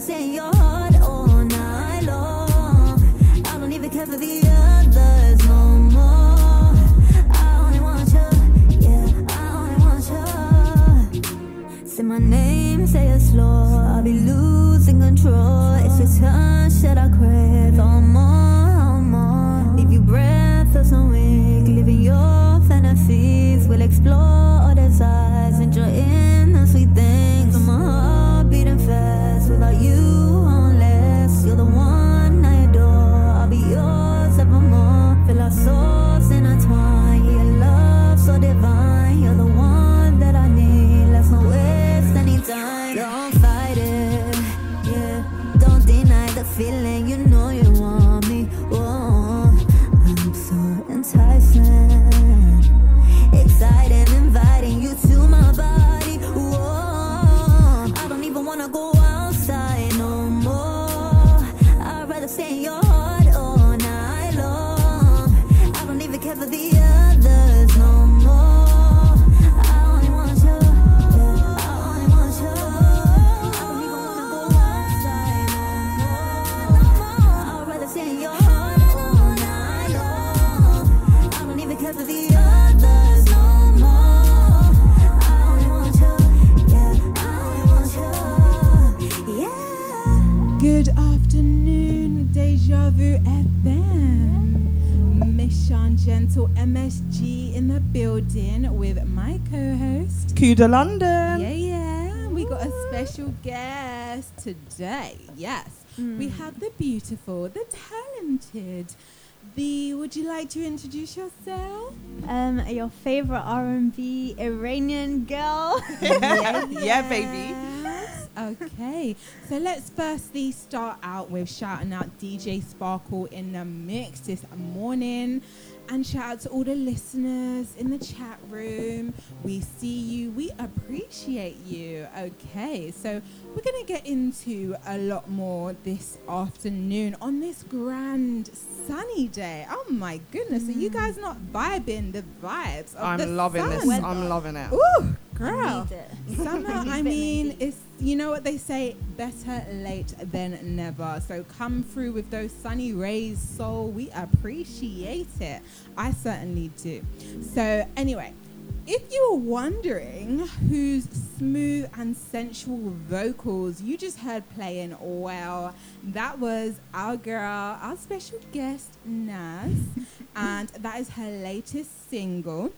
stay in your heart all night long. I don't even care for the others no more. I only want you, yeah, I only want you. Say my name, say it slow. I'll be losing control. It's your touch that I crave. All more, all more. Leave you breathless and weak. Living your fantasies. We'll explore MSG in the building with my co-host. Kuda London. Yeah, yeah. We got a special guest today. Yes. We have the beautiful, the talented, the would you like to introduce yourself? Um, your favorite R&B Iranian girl. Yeah, yeah, baby. Okay, so let's firstly start out with shouting out DJ Sparkle in the mix this morning. And shout out to all the listeners in the chat room. We see you, we appreciate you. Okay, so we're going to get into a lot more this afternoon on this grand sunny day. Oh my goodness, are you mm. guys not vibing the vibes? Of I'm the loving this. I'm loving it. Ooh, girl. Need it. Summer, I Need it, mean, it. it's you know what they say, better late than never. So come through with those sunny rays, so we appreciate it. I certainly do. So anyway, if you were wondering whose smooth and sensual vocals you just heard playing, well, that was our girl, our special guest, Naz, and that is her latest single.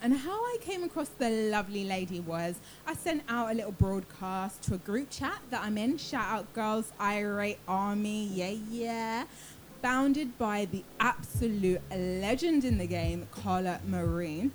And how I came across the lovely lady was I sent out a little broadcast to a group chat that I'm in. Shout out Girls I Rate Army. Yeah, yeah. Founded by the absolute legend in the game, Carla Marie,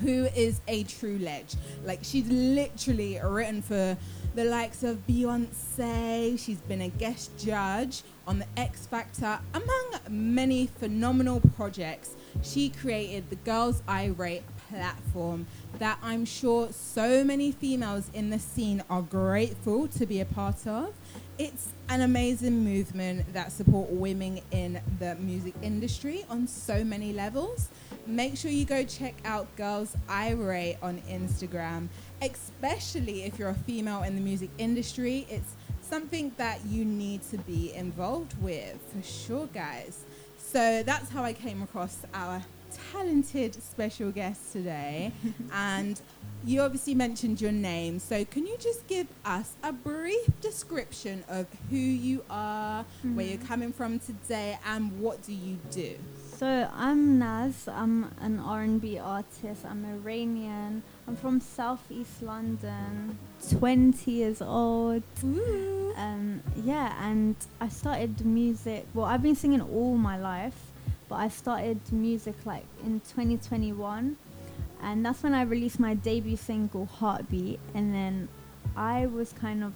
who is a true ledge. Like, she's literally written for the likes of Beyonce. She's been a guest judge on the X Factor, among many phenomenal projects. She created the Girls I Rate platform that I'm sure so many females in the scene are grateful to be a part of. It's an amazing movement that support women in the music industry on so many levels. Make sure you go check out Girls I Rate on Instagram, especially if you're a female in the music industry. It's something that you need to be involved with for sure, guys. So that's how I came across our talented special guest today. and you obviously mentioned your name. So can you just give us a brief description of who you are, where you're coming from today, and what do you do? So I'm Naz. I'm an R&B artist. I'm Iranian. I'm from Southeast London. 20 years old. Um, yeah, and I started music. Well, I've been singing all my life, but I started music like in 2021, and that's when I released my debut single "Heartbeat." And then I was kind of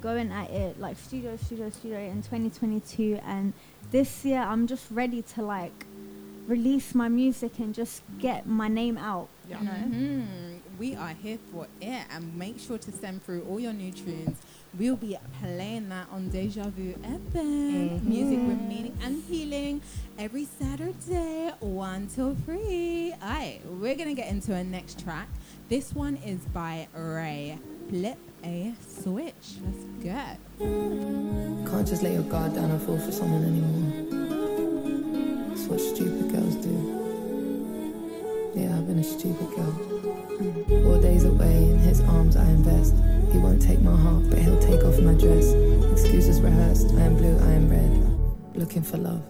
going at it like studio, studio, studio in 2022, and this year I'm just ready to like release my music and just get my name out. You know. Mhm. We are here for it, and make sure to send through all your new tunes. We'll be playing that on Deja Vu FM, mm-hmm. music with meaning and healing, every Saturday, one till three. Alright, we're gonna get into our next track. This one is by Raye. Flip a switch. Let's go. can't just let your guard down and fall for someone anymore. It's what stupid girls do. Yeah, I've been a stupid girl. Four days away, in his arms I invest. He won't take my heart, but he'll take off my dress. Excuses rehearsed, I am blue, I am red. Looking for love.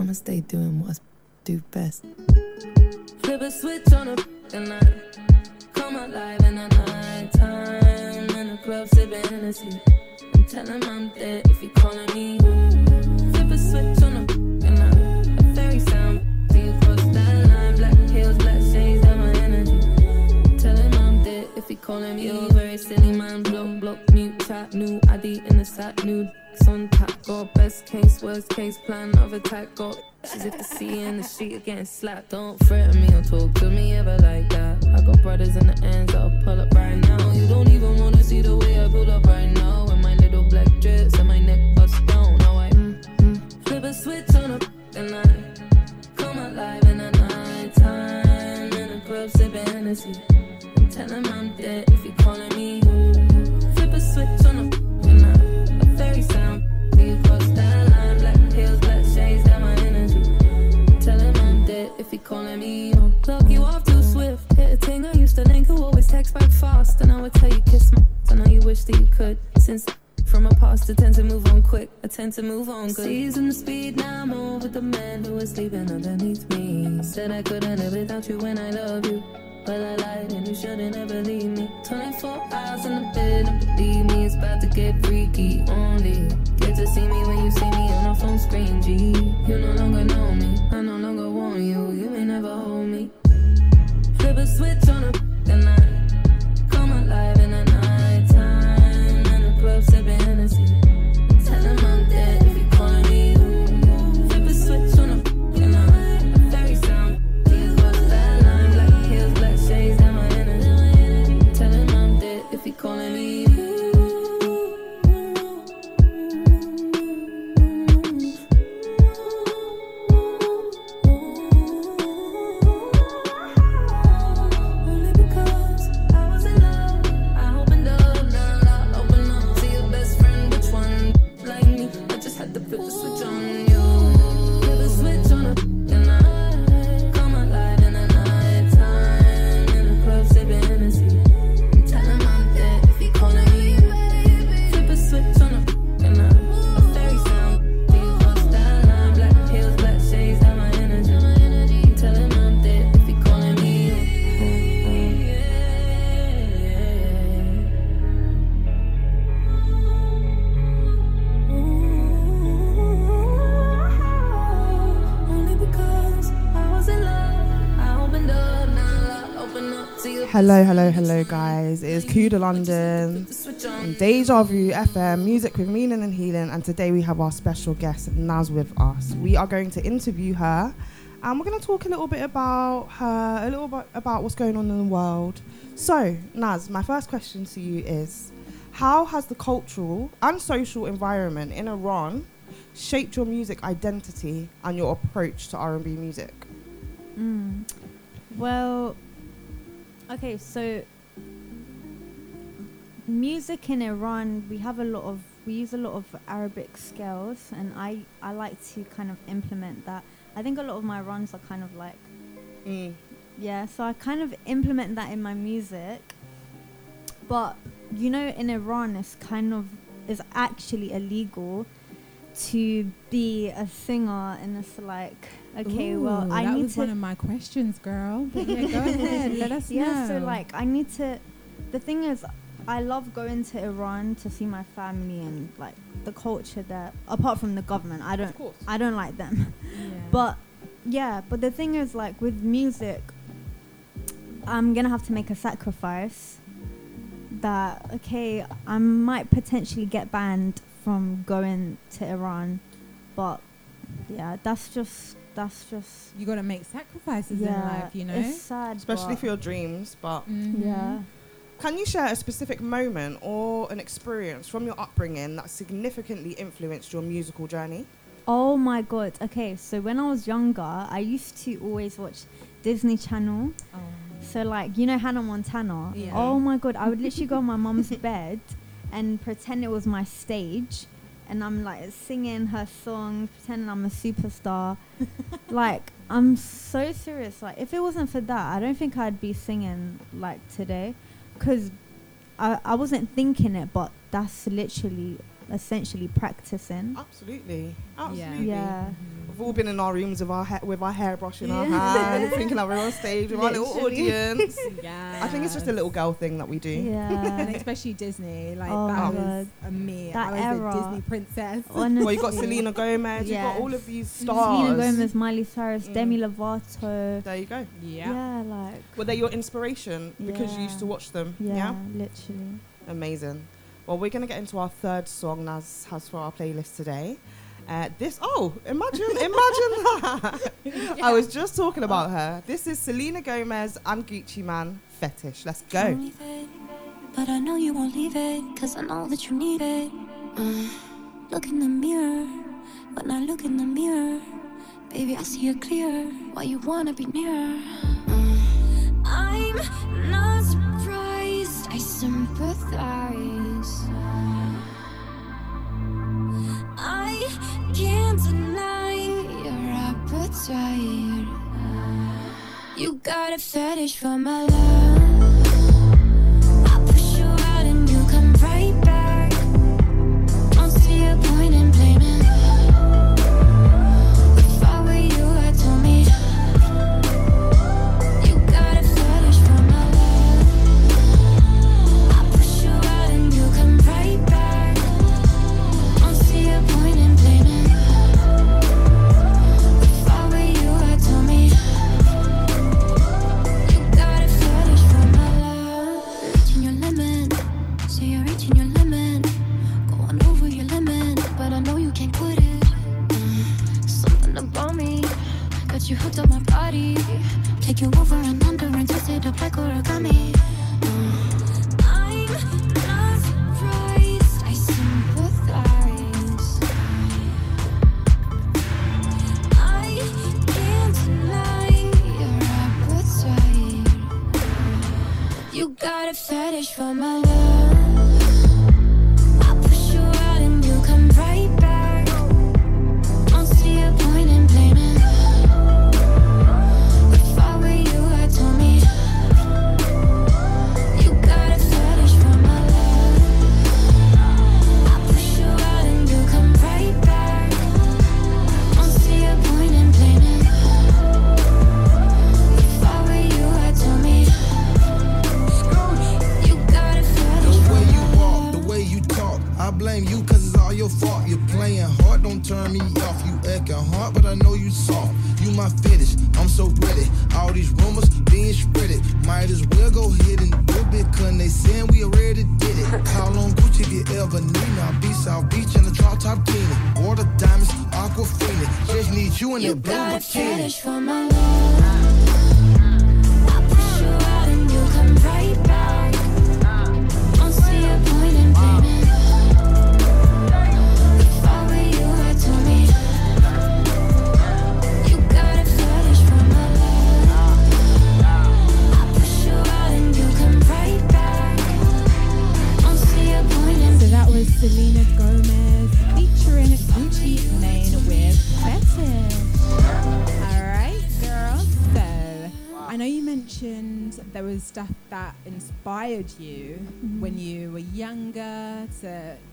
I'ma stay doing what I do best. Flip a switch on a and I come alive in the night time in the club sipping Hennessy. And tell him I'm dead if he calling me. Flip a switch calling me. You're very silly man, block, block, mute, chat, new ID in the sat, nude. On tap, got best case, worst case plan of attack, got She's if the sea in the street are getting slapped. Don't threaten me or talk to me ever like that. I got brothers in the ends that'll pull up right now. You don't even wanna see the way I pull up right now. With my little black dress and my neck bust down. Now I mm, flip a switch on a and I come alive in the night time in the club sipping Hennessy. Tell him I'm dead if he calling me. Flip a switch on a and I a fairy sound. You cross that line, black heels, black shades, got my energy. Tell him I'm dead if he calling me. Oh, you off too swift. Hit a thing I used to link who always text back fast. And I would tell you kiss my. I know you wish that you could. Since from my past, I tend to move on quick. I tend to move on good. Season the speed, now I'm over the man who was sleeping underneath me. Said I couldn't live without you when I love you. But I lied and you shouldn't ever leave me. 24 hours in the bed and believe me, it's about to get freaky. Only get to see me when you see me on a phone screen. G, you no longer know me. I no longer want you. You may never hold me. Flip a switch on a and I come alive Hello, hello, hello, guys. It is Kuda London, Deja Vu FM, music with meaning and healing. And today we have our special guest, Naz, with us. We are going to interview her, and we're going to talk a little bit about her, a little bit about what's going on in the world. So, Naz, my first question to you is How has the cultural and social environment in Iran shaped your music identity and your approach to R&B music? Mm. Well, okay, so music in Iran, we have a lot of we use a lot of Arabic scales, and I I like to kind of implement that. I think a lot of my runs are kind of like Mm. yeah, so I kind of implement that in my music. But you know, in Iran, it's kind of it's actually illegal to be a singer, and it's like okay, well, Ooh, I that need was to one of my questions, girl. But yeah, go ahead. Let us yeah, know. so like I need to. The thing is, I love going to Iran to see my family and like the culture there. Apart from the government, I don't. course. I don't like them. Yeah. But yeah, but the thing is, like with music, I'm gonna have to make a sacrifice. That okay, I might potentially get banned from going to Iran, but yeah, that's just that's just you got to make sacrifices yeah. in life, you know. it's sad, Especially for your dreams, but Mhm. yeah. Can you share a specific moment or an experience from your upbringing that significantly influenced your musical journey? Oh my god. Okay, so when I was younger, I used to always watch Disney Channel. So like, you know Hannah Montana? Yeah. Oh my god, I would literally go on my mum's bed and pretend it was my stage and I'm like singing her songs, pretending I'm a superstar. like I'm so serious. Like if it wasn't for that, I don't think I'd be singing like today, because I I wasn't thinking it, but that's literally essentially practicing. Absolutely. Yeah. Absolutely. Yeah. Mm-hmm. We've all been in our rooms with our ha- with our hairbrush in our Yeah. hand, thinking that we're on stage with our little audience. Yeah. I think it's just a little girl thing that we do. and Yeah. especially Disney, like Oh that was a me. That I was era. a Disney princess. Honestly. Well, you got Selena Gomez, you got all of these stars. Selena Gomez, Miley Cyrus, Mm. Demi Lovato. There you go. Yeah. Yeah, like Were they your inspiration because you used to watch them? yeah, literally. Amazing. Well, we're going to get into our third song Naz has for our playlist today. Uh, this, oh, imagine, imagine that. I was just talking about her. This is Selena Gomez and Gucci Mane Fetish. Let's go. It, But I know you won't leave it, cause I know that you need it. Uh, look in the mirror, when I look in the mirror, baby, I see it clear. Why you wanna be near? Uh, I'm not surprised, I sympathize. Can't deny your appetite. You got a fetish for my love.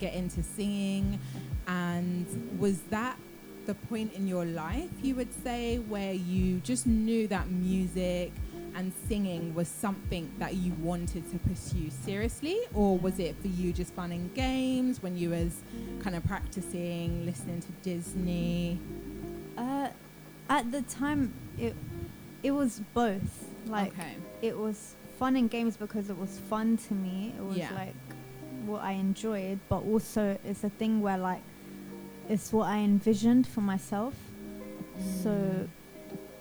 Get into singing. And was that the point in your life, you would say, where you just knew that music and singing was something that you wanted to pursue seriously? Or was it for you just fun and games when you was kind of practicing, listening to Disney? Uh, at the time, it it was both. Like okay. it was fun and games because it was fun to me. It was Yeah. like what I enjoyed, but also it's a thing where like it's what I envisioned for myself. So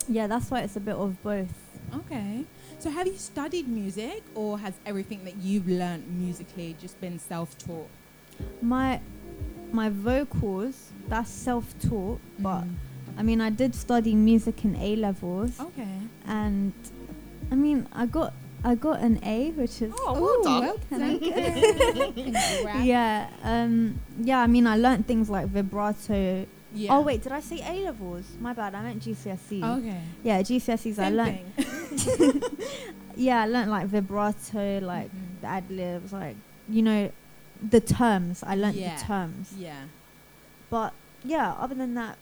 yeah, that's why it's a bit of both. Okay. So have you studied music or has everything that you've learned musically just been self-taught? My my vocals that's self-taught, but Mm. I mean I did study music in A levels. Okay. and I mean, I got I got an A, which is Oh, well done. Yeah, um, yeah. I mean, I learnt things like vibrato. Yeah. Oh wait, did I say A levels? My bad. I meant GCSE. Okay. Yeah, GCSEs. I Same learnt. thing. Yeah, I learnt like vibrato, like Mhm. ad libs, like you know, the terms. I learnt Yeah. the terms. Yeah. But yeah, other than that,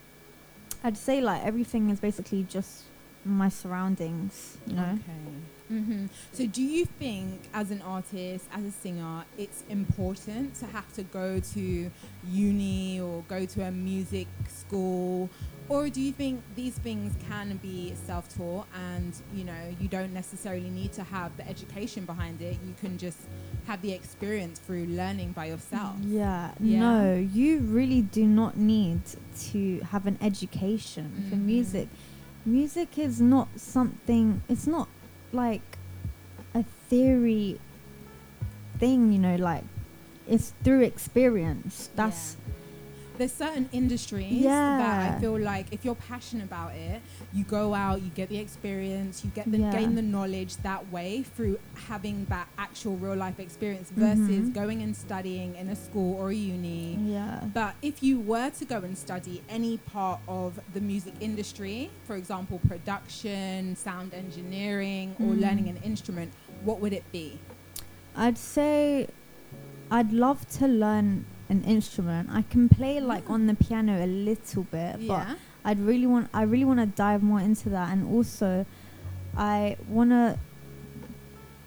I'd say like everything is basically just my surroundings. You know. Okay. Hmm So, do you think, as an artist, as a singer, it's important to have to go to uni or go to a music school, or do you think these things can be self-taught and you know you don't necessarily need to have the education behind it? You can just have the experience through learning by yourself. Yeah, Yeah. no, you really do not need to have an education for Mhm. music. Music is not something, it's not like a theory thing, you know, like it's through experience. That's there's certain industries that I feel like if you're passionate about it, you go out, you get the experience, you get the Yeah. gain the knowledge that way through having that actual real life experience versus Mhm. going and studying in a school or a uni. yeah. But if you were to go and study any part of the music industry, for example, production, sound engineering, or Mhm. learning an instrument, what would it be? I'd say I'd love to learn an instrument. I can play like Yeah. on the piano a little bit, but I'd really want I really want to dive more into that and also I want to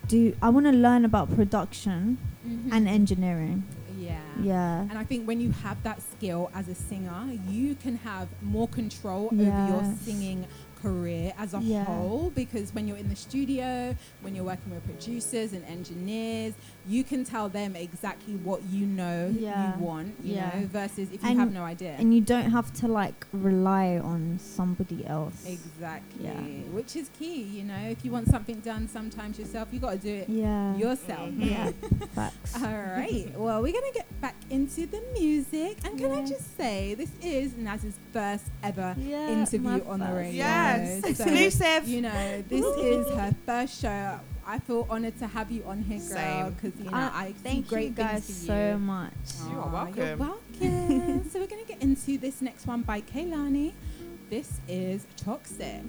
do I want to learn about production mm-hmm. and engineering. yeah. Yeah. And I think when you have that skill as a singer, you can have more control over your singing career as a Yeah. whole because when you're in the studio, when you're working with producers and engineers, you can tell them exactly what you know Yeah. you want, you Yeah. know, versus if you And- have no idea. And you don't have to like rely on somebody else. exactly. Yeah. Which is key, you know. If you want something done sometimes yourself, you got to do it Yeah. yourself. Mm-hmm. Yeah. Facts. All right. Well, we're going to get back into the music. And can I just say, this is Naz's first ever Yeah, interview my on the first. radio. Yes, So, exclusive. You know, this is her first show. I feel honored to have you on here, girl, because you know Uh, I see thank great you guys things so you. much. You are Aw, You're welcome. welcome. so we're gonna get into this next one by Kehlani. This is Toxic.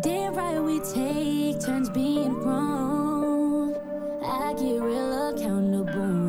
Damn right we take turns being wrong. I get real accountable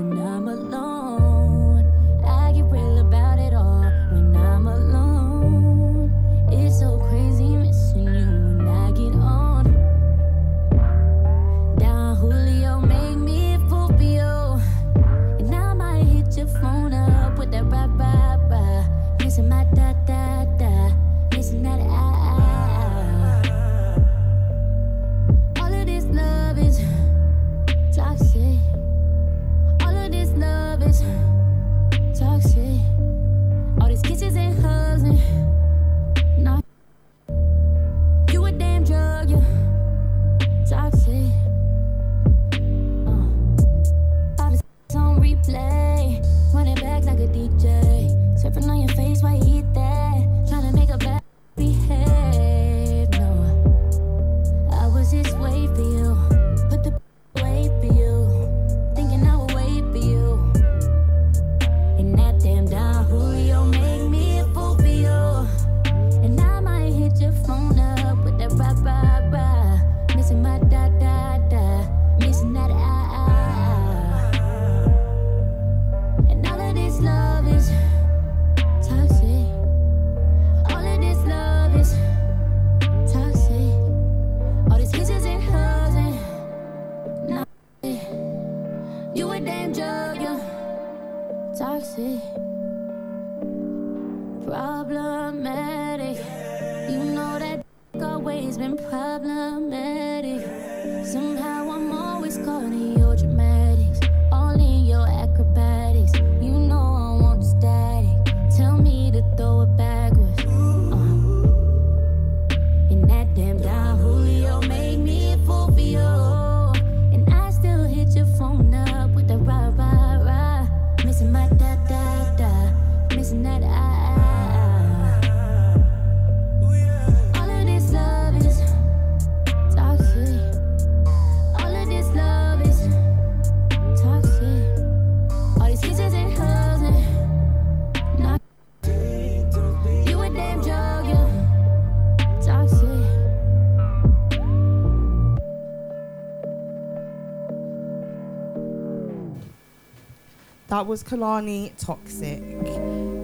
That was Kehlani Toxic.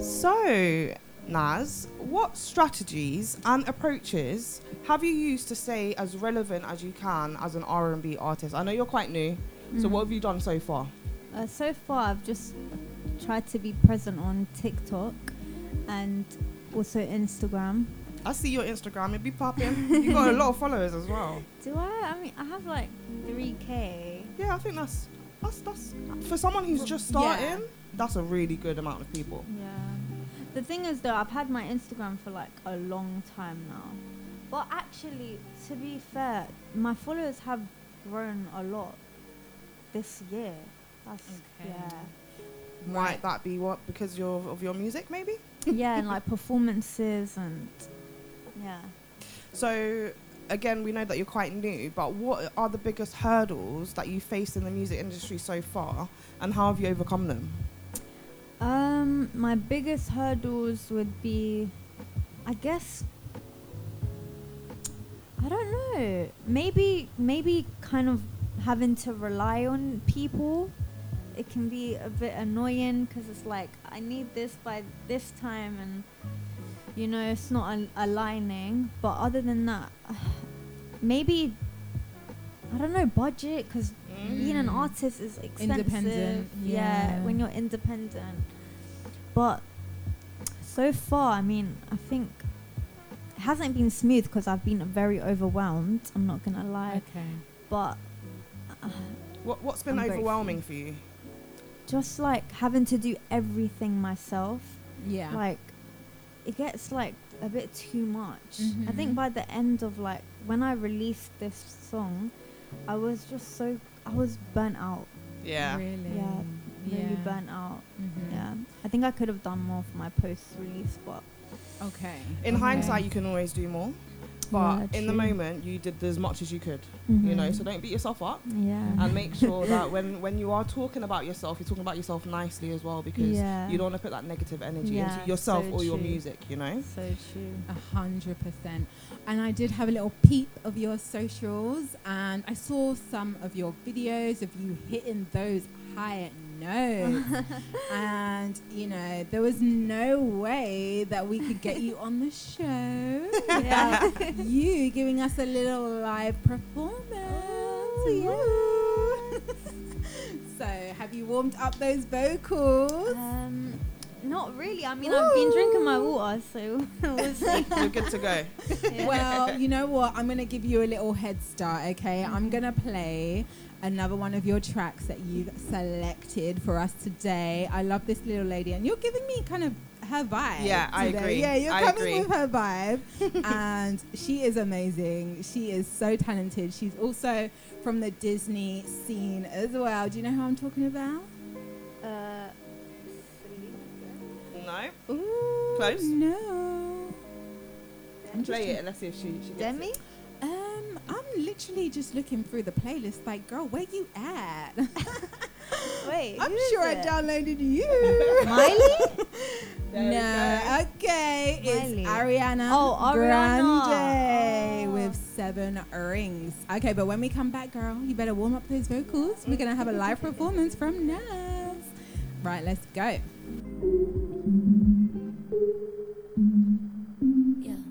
So, Naz, what strategies and approaches have you used to stay as relevant as you can as an R&B artist? I know you're quite new, so Mm. what have you done so far? Uh, so far, I've just tried to be present on TikTok and also Instagram. I see your Instagram, it be popping. You've got a lot of followers as well. Do I? I mean, I have like 3k. Yeah, I think that's that's that's for someone who's just starting. That's a really good amount of people. Yeah. The thing is, though, I've had my Instagram for like a long time now. But actually, to be fair, my followers have grown a lot this year. That's Okay. Might that be what because your of your music maybe? yeah. yeah, and like performances and yeah. So again, we know that you're quite new, but what are the biggest hurdles that you faced in the music industry so far, and how have you overcome them? Um, my biggest hurdles would be, I guess, I don't know. Maybe, maybe kind of having to rely on people. It can be a bit annoying because it's like I need this by this time, and you know it's not al- aligning. But other than that, maybe I don't know budget because being an Mm. artist is expensive. Independent, Yeah. yeah. when you're independent. But so far, I mean, I think it hasn't been smooth because I've been very overwhelmed. I'm not gonna lie, Okay. but uh, What what's been I'm grateful. overwhelming for you? just like having to do everything myself, Yeah. like it gets like a bit too much. I Mhm. think by the end of like when I released this song, I was just so I was burnt out. Yeah. Really. Yeah, really Yeah. burnt out. Mhm. Yeah, I think I could have done more for my post-release, but Okay. In okay. hindsight, you can always do more, but Yeah, in the moment, you did as much as you could. You mm-hmm. know, so don't beat yourself up. yeah, and make sure that when when you are talking about yourself, you're talking about yourself nicely as well because yeah, you don't want to put that negative energy Yeah, into yourself so or your music. You know. so true. A hundred percent. And I did have a little peep of your socials, and I saw some of your videos of you hitting those high notes. and you know, there was no way that we could get you on the show. Yeah. without you giving us a little live performance. Woo. so, have you warmed up those vocals? Um, not really. I mean, I've been drinking my water, so we'll see. You're good to go. Yeah. Well, you know what? I'm going to give you a little head start, okay? I'm going to play another one of your tracks that you've selected for us today. I love this little lady, and you're giving me kind of her vibe. Yeah, I agree. Yeah, you're I coming agree. with her vibe. and she is amazing. She is so talented. She's also from the Disney scene as well. Do you know who I'm talking about? uh, No. Ooh, Close? No. Play it and let's see if she, she gets Demi? it. Um, I'm literally just looking through the playlist. Like, girl, where you at? Wait, I'm who is sure I downloaded you. Miley? No, okay, Miley. it's Ariana. Oh, Ariana. Grande Oh. with seven rings. Okay, but when we come back, girl, you better warm up those vocals. We're gonna have a live performance from Naz. Right, let's go.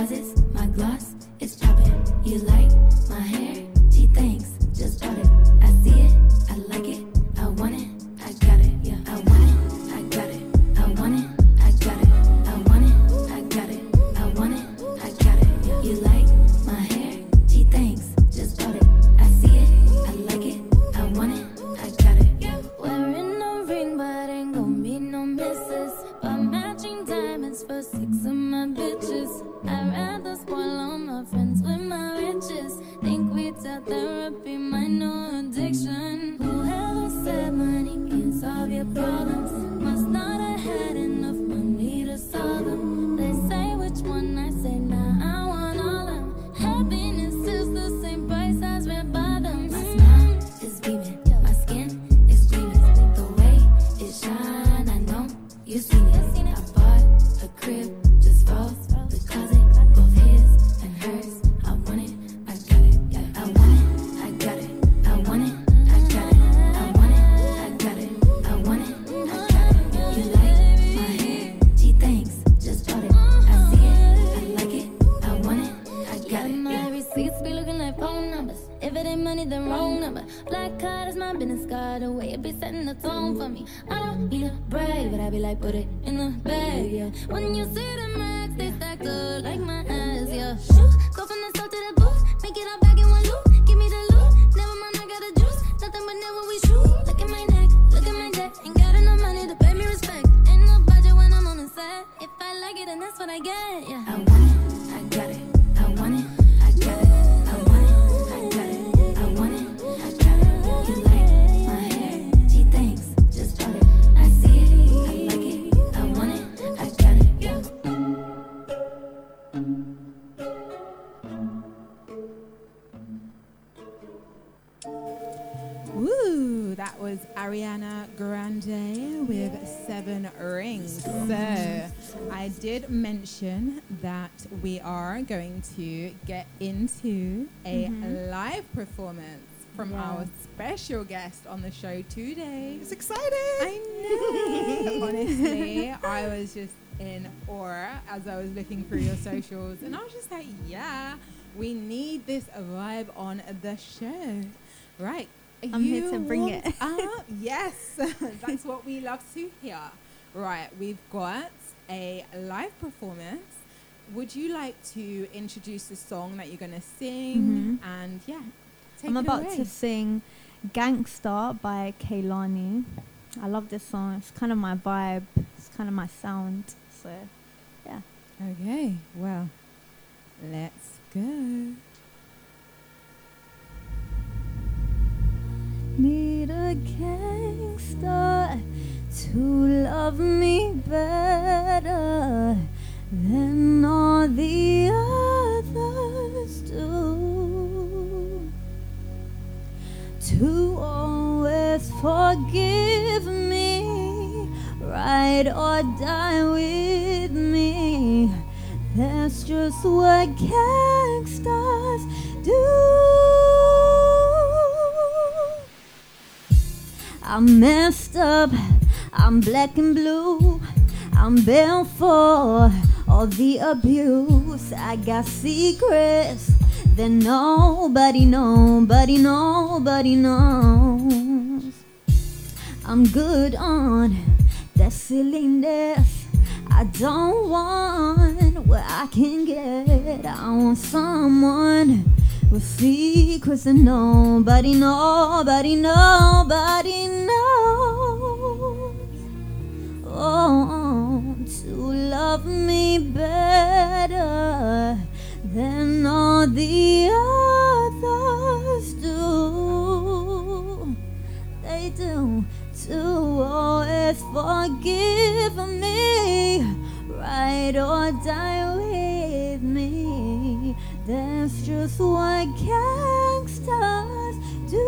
deposits. My are going to get into a mm-hmm. live performance from our special guest on the show today. It's exciting. I know. Honestly, I was just in awe as I was looking through your socials, and I was just like, yeah, we need this vibe on the show. Right. I'm here to bring it. up? Yes, that's what we love to hear. Right, we've got a live performance. Would you like to introduce the song that you're going to sing? Mm-hmm. And yeah, take I'm about away. to sing Gangsta by Kehlani. I love this song. It's kind of my vibe. It's kind of my sound. So, yeah. Okay, well, let's go. Need a gangster to love me better than all the others do. To always forgive me, ride or die with me. That's just what gangsters do. I'm messed up, I'm black and blue. I'm built for all the abuse. I got secrets that nobody, nobody, nobody knows. I'm good on that silliness. I don't want what I can get. I want someone with secrets that nobody, nobody, nobody knows. Oh, oh, oh. To love me better than all the others do. They do to always oh, forgive me, ride or die with me. That's just what gangsters do.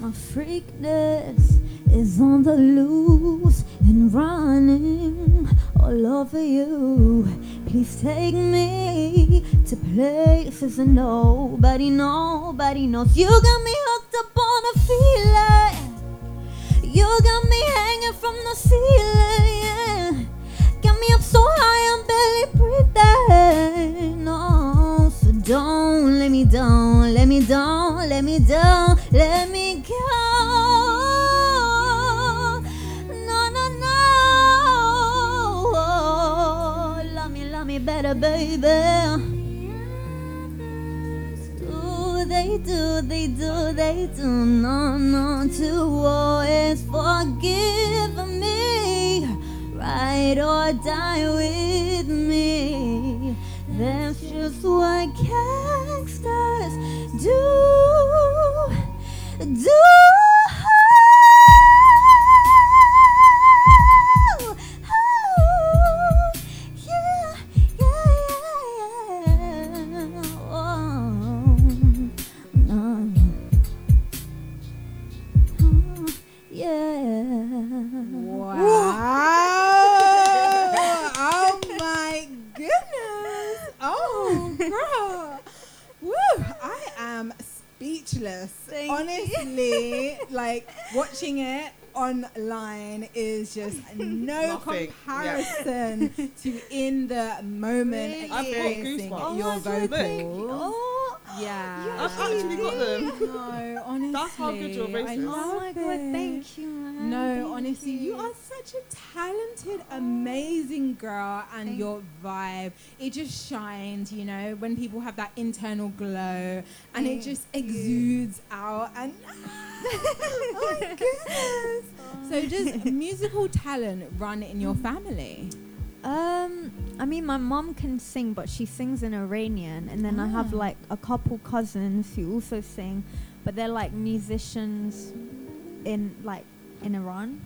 My freakness is on the loose and running all over you. Please take me to places that nobody, nobody knows. You got me hooked up on a feeling. You got me hanging from the ceiling. Got me up so high, I'm barely breathing. No, so don't let me down, let me down, let me down, let me go. Better, baby. Do they do, they do, they do, no, no, to always forgive me, ride or die with me. That's just what gangsters do, do. Speechless. Thank. Honestly, like watching it online is just no Nothing. comparison to in the moment Really? I've got experiencing goosebumps. your Oh my God, vocals. Oh, Yeah. I've actually got them. No, honestly. That's how good your voice is. oh my god, it. thank you, man. No, Thank honestly, you are such a talented, oh. amazing girl, and Thank- your vibe, it just shines, you know, when people have that internal glow, and it Thank just you. exudes out. And oh my goodness. So, does musical talent run in your family? Um, I mean, my mom can sing, but she sings in Iranian, and then I have Ah. like a couple cousins who also sing, but they're like musicians in like in Iran.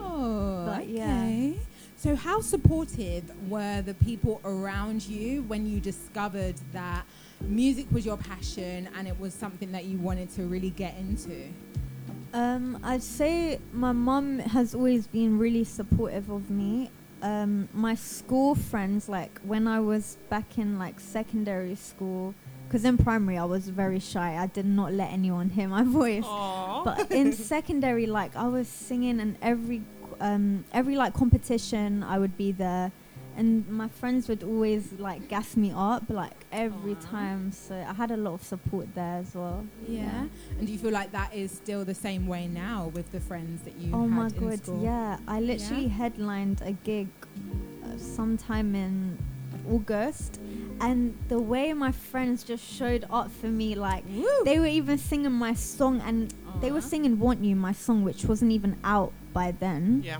Oh, But, okay. yeah. So, how supportive were the people around you when you discovered that music was your passion and it was something that you wanted to really get into? Um, I'd say my mum has always been really supportive of me. Um, my school friends, like when I was back in like secondary school, because in primary I was very shy. I did not let anyone hear my voice. Aww. But in secondary, like I was singing, and every um, every like competition, I would be there, and my friends would always like gas me up, like every Aw. time. So I had a lot of support there as well. Yeah. And do you feel like that is still the same way now with the friends that you Oh had my in god, school? yeah. I literally headlined a gig uh, sometime in August and the way my friends just showed up for me like Woo. they were even singing my song and they were singing Want You my song which wasn't even out by then yeah.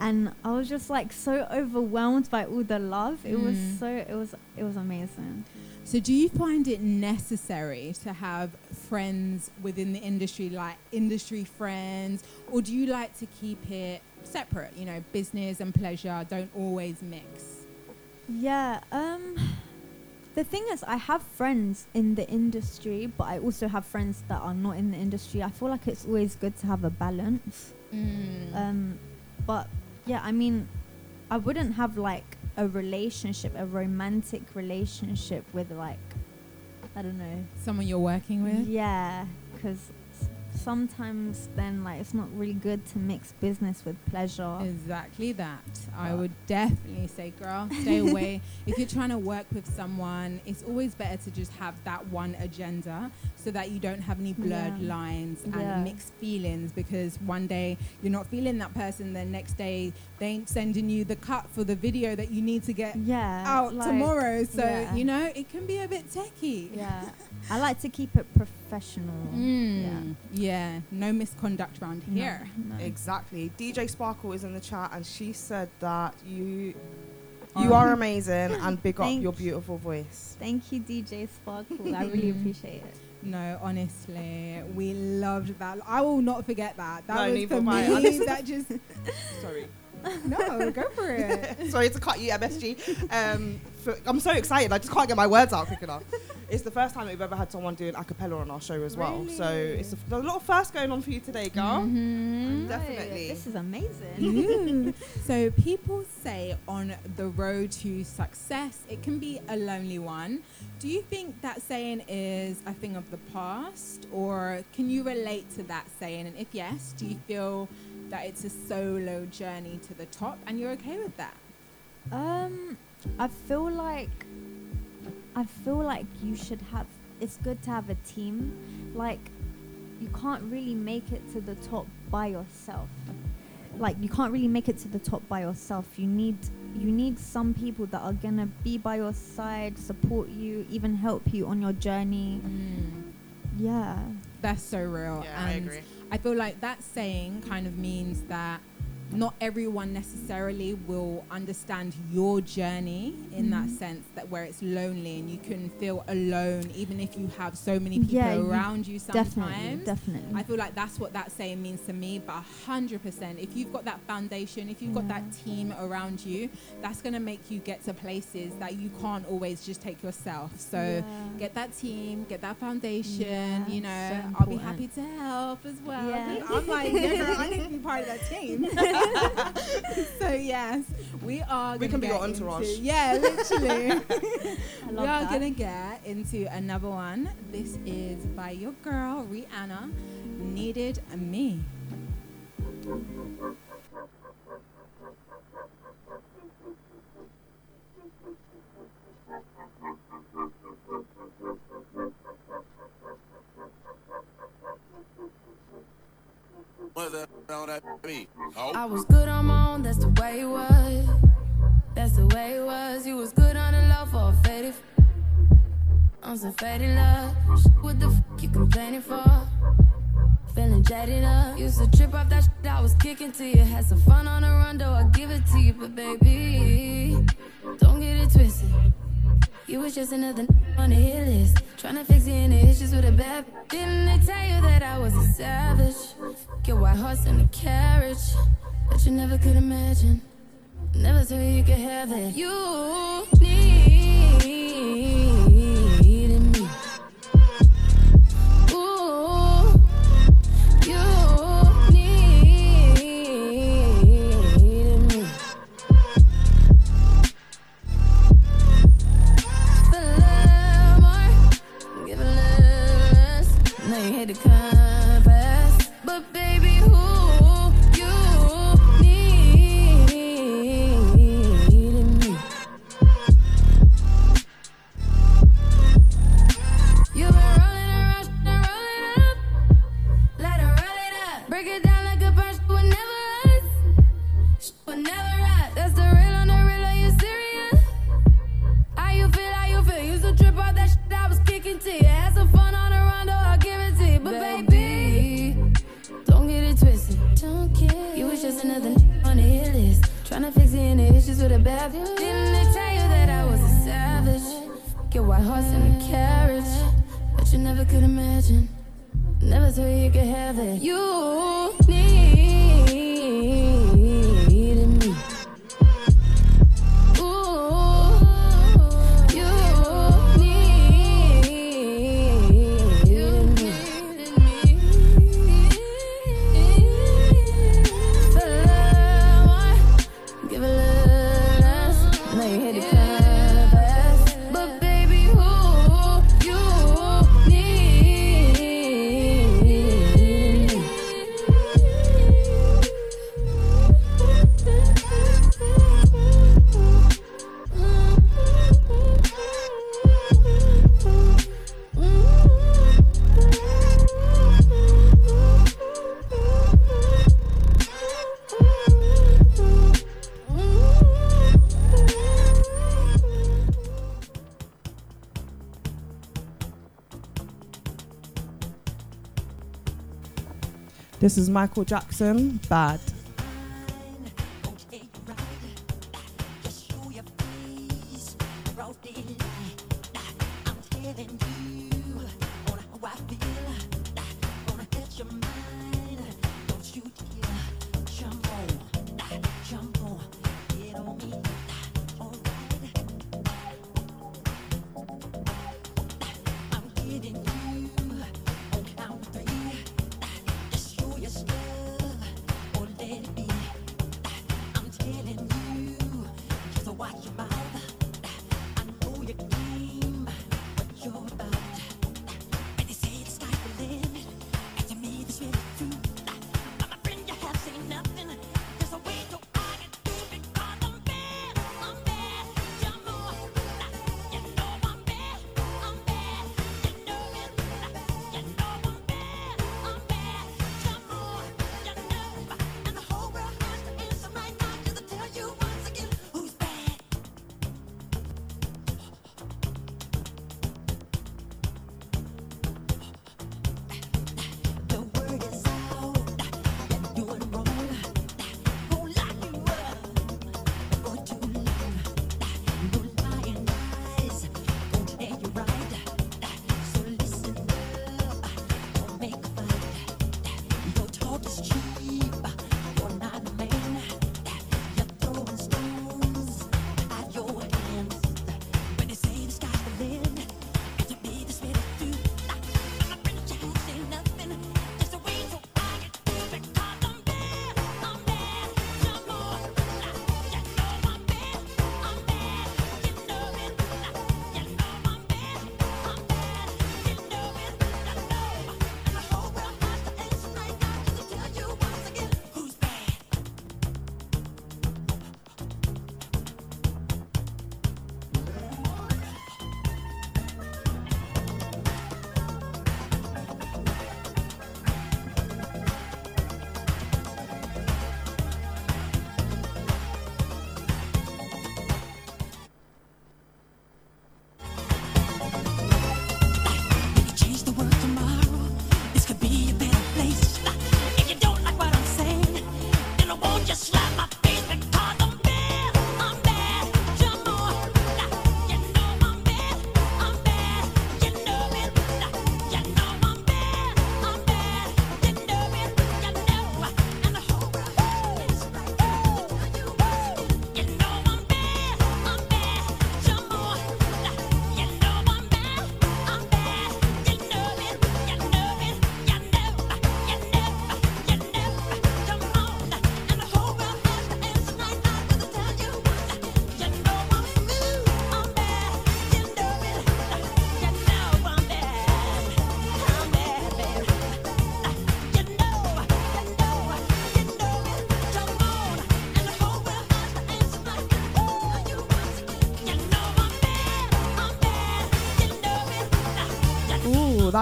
And I was just like so overwhelmed by all the love. It was Mm. so it was it was amazing. So, do you find it necessary to have friends within the industry, like industry friends, or do you like to keep it separate? You know, business and pleasure don't always mix. Yeah, um the thing is I have friends in the industry, but I also have friends that are not in the industry. I feel like it's always good to have a balance. Mm. Um but yeah, I mean I wouldn't have like a relationship, a romantic relationship with like I don't know. Someone you're working with? Yeah, cuz sometimes then like it's not really good to mix business with pleasure. Exactly that. I would definitely say, girl, stay away. if you're trying to work with someone, it's always better to just have that one agenda so that you don't have any blurred Yeah. lines and Yeah. mixed feelings because one day you're not feeling that person, then next day they ain't sending you the cut for the video that you need to get yeah. out like- tomorrow. So, yeah. you know, it can be a bit techie. Yeah. I like to keep it professional. Mm, yeah. No misconduct around No, here. no. Exactly. DJ Sparkle is in the chat and she said that you you are amazing and big up your beautiful voice. Thank you, DJ Sparkle. I really appreciate it. No, honestly, we loved that. I will not forget that. That No, was for will I. I me. listened- that just Sorry. No, go for it. Sorry to cut you, MSG. Um, for, I'm so excited. I just can't get my words out quick enough. It's the first time that we've ever had someone doing a cappella on our show as well. So it's a, there's a lot of first going on for you today, girl. Mhm. Definitely. This is amazing. So people say on the road to success, it can be a lonely one. Do you think that saying is a thing of the past, or can you relate to that saying? And if yes, do you feel that it's a solo journey to the top, and you're okay with that? Um, I feel like I feel like you should have. It's good to have a team. Like, you can't really make it to the top by yourself. Like, you can't really make it to the top by yourself. You need you need some people that are gonna be by your side, support you, even help you on your journey. Yeah. That's so real. Yeah, I agree. I feel like that saying kind of means that not everyone necessarily will understand your journey in that Mhm. sense that where it's lonely and you can feel alone even if you have so many people Yeah, around you sometimes. Definitely. Definitely. I feel like that's what that saying means to me, but hundred percent. If you've got that foundation, if you've got that team around you, that's gonna make you get to places that you can't always just take yourself. So Yeah. get that team, get that foundation. Yeah, you know, so I'll be happy to help as well. Yeah. I'm like, yeah, girl, I need to be part of that team. so yes, we are. We can be your entourage. Into, yeah, literally. we are that. gonna get into another one. This is by your girl Rihanna. Needed me. Whether I was good on my own, that's the way it was. That's the way it was. You was good on the low for a faded. On some faded love. What the f you complaining for? Feeling jaded up. Used to trip off that shit I was kicking to you. Had some fun on the run, though I give it to you. But baby, don't get it twisted. You was just another on the hit list. Trying to fix any issues with a bad. Didn't they tell you that I was a savage? Get white horse in the carriage. But you never could imagine. Never thought you could have it. You needed you hate the compass, a bad bitch. Didn't they tell you that I was a savage? Get white horse in a carriage. But you never could imagine. Never thought you could have it. You needed This is Michael Jackson, Bad. What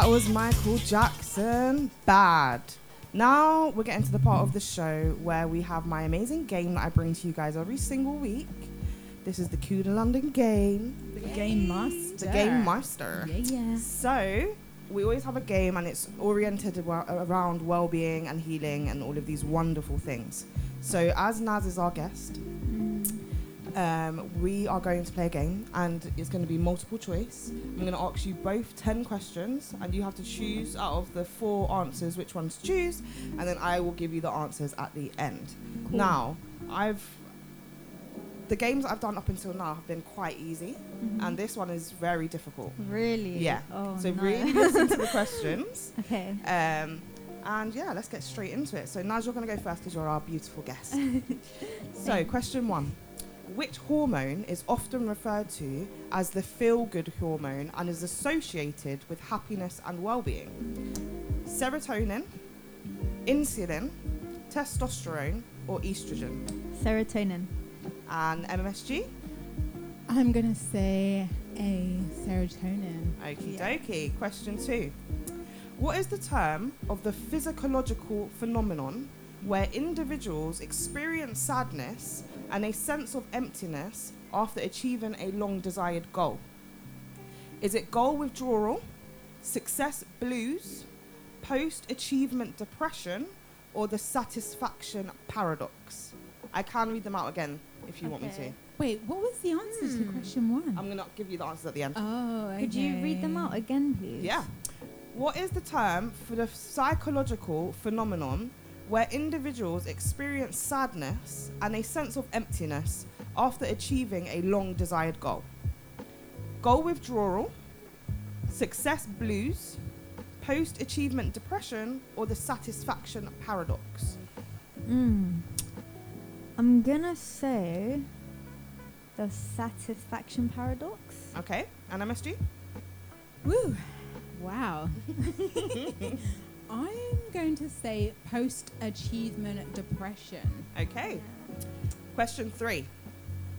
that was Michael Jackson. Bad. Now we're getting to the part of the show where we have my amazing game that I bring to you guys every single week. This is the Kuda London game. The game master. The game master. Yeah, yeah. So we always have a game, and it's oriented around well-being and healing and all of these wonderful things. So as Naz is our guest, um, we are going to play a game, and it's going to be multiple choice. I'm going to ask you both ten questions, and you have to choose out of the four answers which ones to choose, and then I will give you the answers at the end. Now, I've the games I've done up until now have been quite easy, and this one is very difficult. Really? Yeah. Oh, so no. really listen to the questions. Okay. Um, and yeah, let's get straight into it. So Naz, you're going to go first because you're our beautiful guest. so question one. Which hormone is often referred to as the feel-good hormone and is associated with happiness and well-being? Serotonin, insulin, testosterone, or estrogen? Serotonin. And MSG? I'm gonna say a serotonin. Okie Yeah. dokie. Question two. What is the term of the physiological phenomenon where individuals experience sadness and a sense of emptiness after achieving a long desired goal? Is it goal withdrawal, success blues, post achievement depression, or the satisfaction paradox? I can read them out again if you want me to. Wait, what was the answer to Hmm. question one? I'm going to give you the answers at the end. oh, okay. Could you read them out again, please? Yeah. What is the term for the psychological phenomenon where individuals experience sadness and a sense of emptiness after achieving a long desired goal? Goal withdrawal, success blues, post achievement depression, or the satisfaction paradox? Mm. I'm gonna say the satisfaction paradox. Okay, and MSG? Woo! Wow. I'm going to say post achievement depression. Okay. Question three.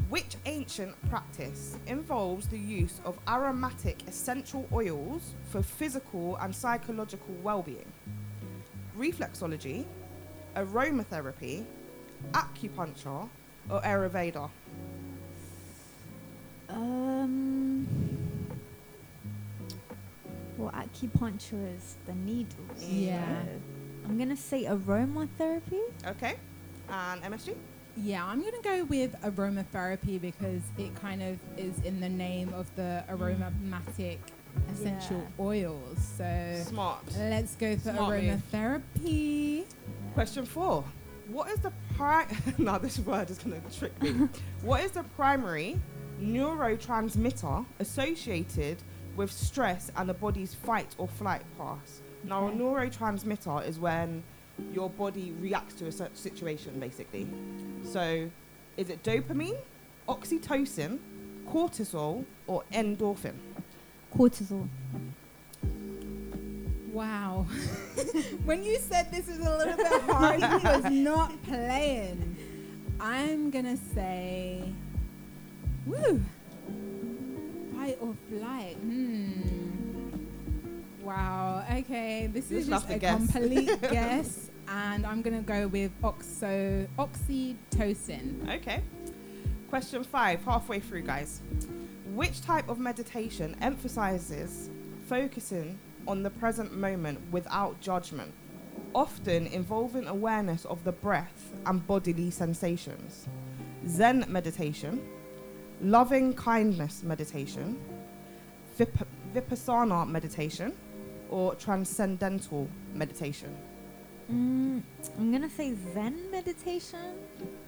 Which ancient practice involves the use of aromatic essential oils for physical and psychological well being? Reflexology, aromatherapy, acupuncture, or Ayurveda? Um. Well, acupuncture is the needles. Yeah. so I'm gonna say aromatherapy. Okay. Um, and MSG? Yeah, I'm going to go with aromatherapy because it kind of is in the name of the aromatic essential Yeah. oils. So Smart. let's go for Smart move. aromatherapy. Question four. What is the pri- now this word is gonna trick me. what is the primary neurotransmitter associated with stress and the body's fight or flight pass? Now a neurotransmitter is when your body reacts to a certain situation basically. So is it dopamine, oxytocin, cortisol, or endorphin? Cortisol. Wow. when you said this is a little bit hard, he was not playing. I'm going to say, woo, fight or flight. Hmm. Wow. Okay. This is just just a guess. complete guess. And I'm to go with oxo, oxytocin. Okay. Question five, halfway through, guys. Which type of meditation emphasizes focusing on the present moment without judgment, often involving awareness of the breath and bodily sensations? Zen meditation, loving kindness meditation, vip- vipassana meditation, or transcendental meditation? Mm, I'm gonna say Zen meditation.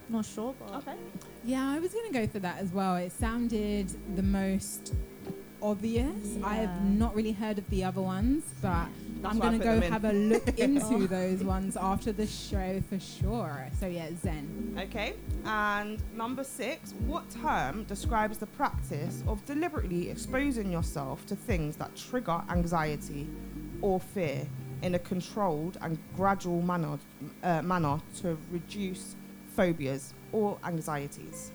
Not sure, but Okay. Yeah, I was going to go for that as well. It sounded the most obvious. I've not really heard of the other ones, but That's I'm going to go have a look into Oh. those ones after the show for sure. So, yeah, Zen. Okay. And number six, what term describes the practice of deliberately exposing yourself to things that trigger anxiety or fear in a controlled and gradual manner, uh, manner to reduce phobias or anxieties?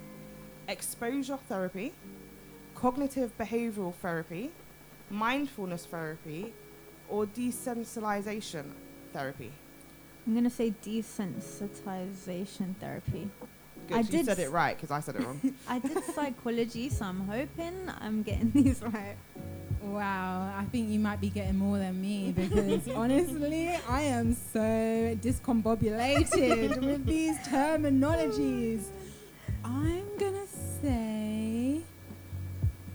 Exposure therapy, cognitive behavioral therapy, mindfulness therapy, or desensitization therapy? I'm gonna say desensitization therapy. Good, I you did said it right because I said it wrong. I did psychology, so I'm hoping I'm getting these right. Wow, I think you might be getting more than me because honestly, I am so discombobulated with these terminologies. I'm gonna say,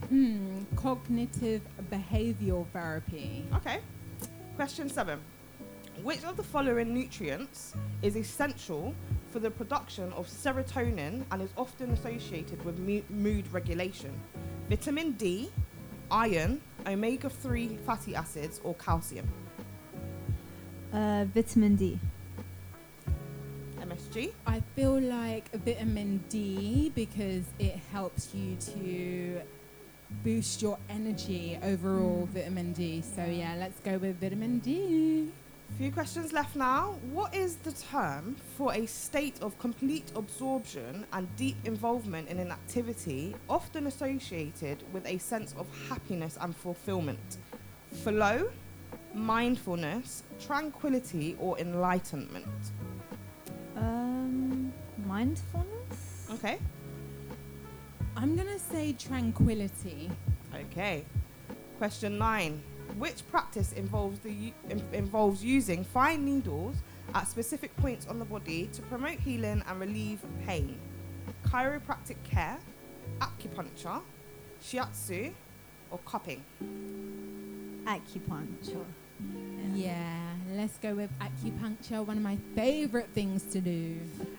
hmm, cognitive behavioral therapy. okay. Question seven. Which of the following nutrients is essential for the production of serotonin and is often associated with mu- mood regulation? Vitamin D, iron, omega 3 fatty acids, or calcium? Uh, vitamin D. MSG? I feel like vitamin D because it helps you to boost your energy overall. Vitamin D. So yeah, let's go with vitamin D. Few questions left now. What is the term for a state of complete absorption and deep involvement in an activity, often associated with a sense of happiness and fulfillment? Flow, mindfulness, tranquility, or enlightenment? Um, mindfulness. Okay. I'm gonna say tranquility. Okay. Question nine. Which practice involves the u- in- involves using fine needles at specific points on the body to promote healing and relieve pain? Chiropractic care, acupuncture, shiatsu, or cupping? Acupuncture. Yeah, let's go with acupuncture. One of my favorite things to do.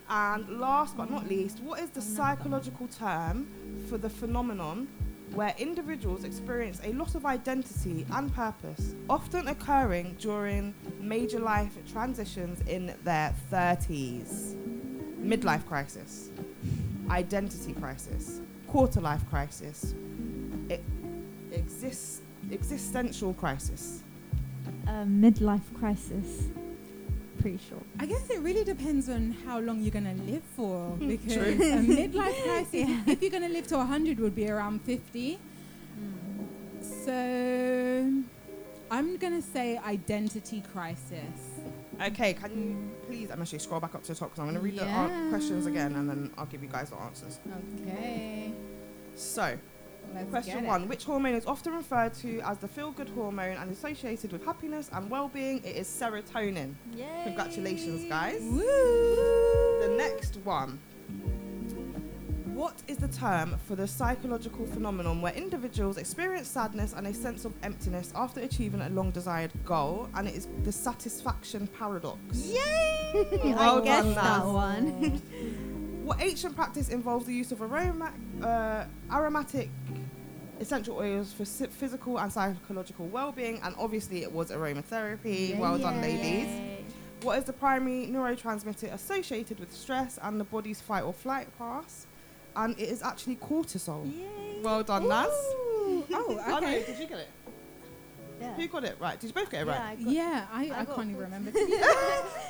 And last but not least, what is the psychological term for the phenomenon where individuals experience a loss of identity and purpose, often occurring during major life transitions in their 30s? Midlife crisis, identity crisis, quarter life crisis, e- exist- existential crisis. Uh, midlife crisis. Pretty sure. I guess it really depends on how long you're gonna live for. Because True. a midlife crisis, if you're gonna live to 100, would be around 50. So I'm gonna say identity crisis. Okay, can you please, I'm actually scroll back up to the top because I'm going to read the uh, questions again and then I'll give you guys the answers. Okay. So, Let's question one Which hormone is often referred to as the feel good hormone and associated with happiness and well being? It is serotonin. Yay! Congratulations, guys. Woo! The next one What is the term for the psychological phenomenon where individuals experience sadness and a sense of emptiness after achieving a long desired goal? And it is the satisfaction paradox. Yay! Well I guessed that one. What ancient practice involves the use of aroma, uh, aromatic essential oils for si- physical and psychological well-being? And obviously, it was aromatherapy. well done, ladies. Yay. What is the primary neurotransmitter associated with stress and the body's fight or flight pass? And it is actually cortisol. Yay. Well done, Naz. Ooh. Oh, Oh, no, okay. did you get it? Yeah. Who got it right? Did you both get it Yeah, right? I got- Yeah, I, I, I can't even remember.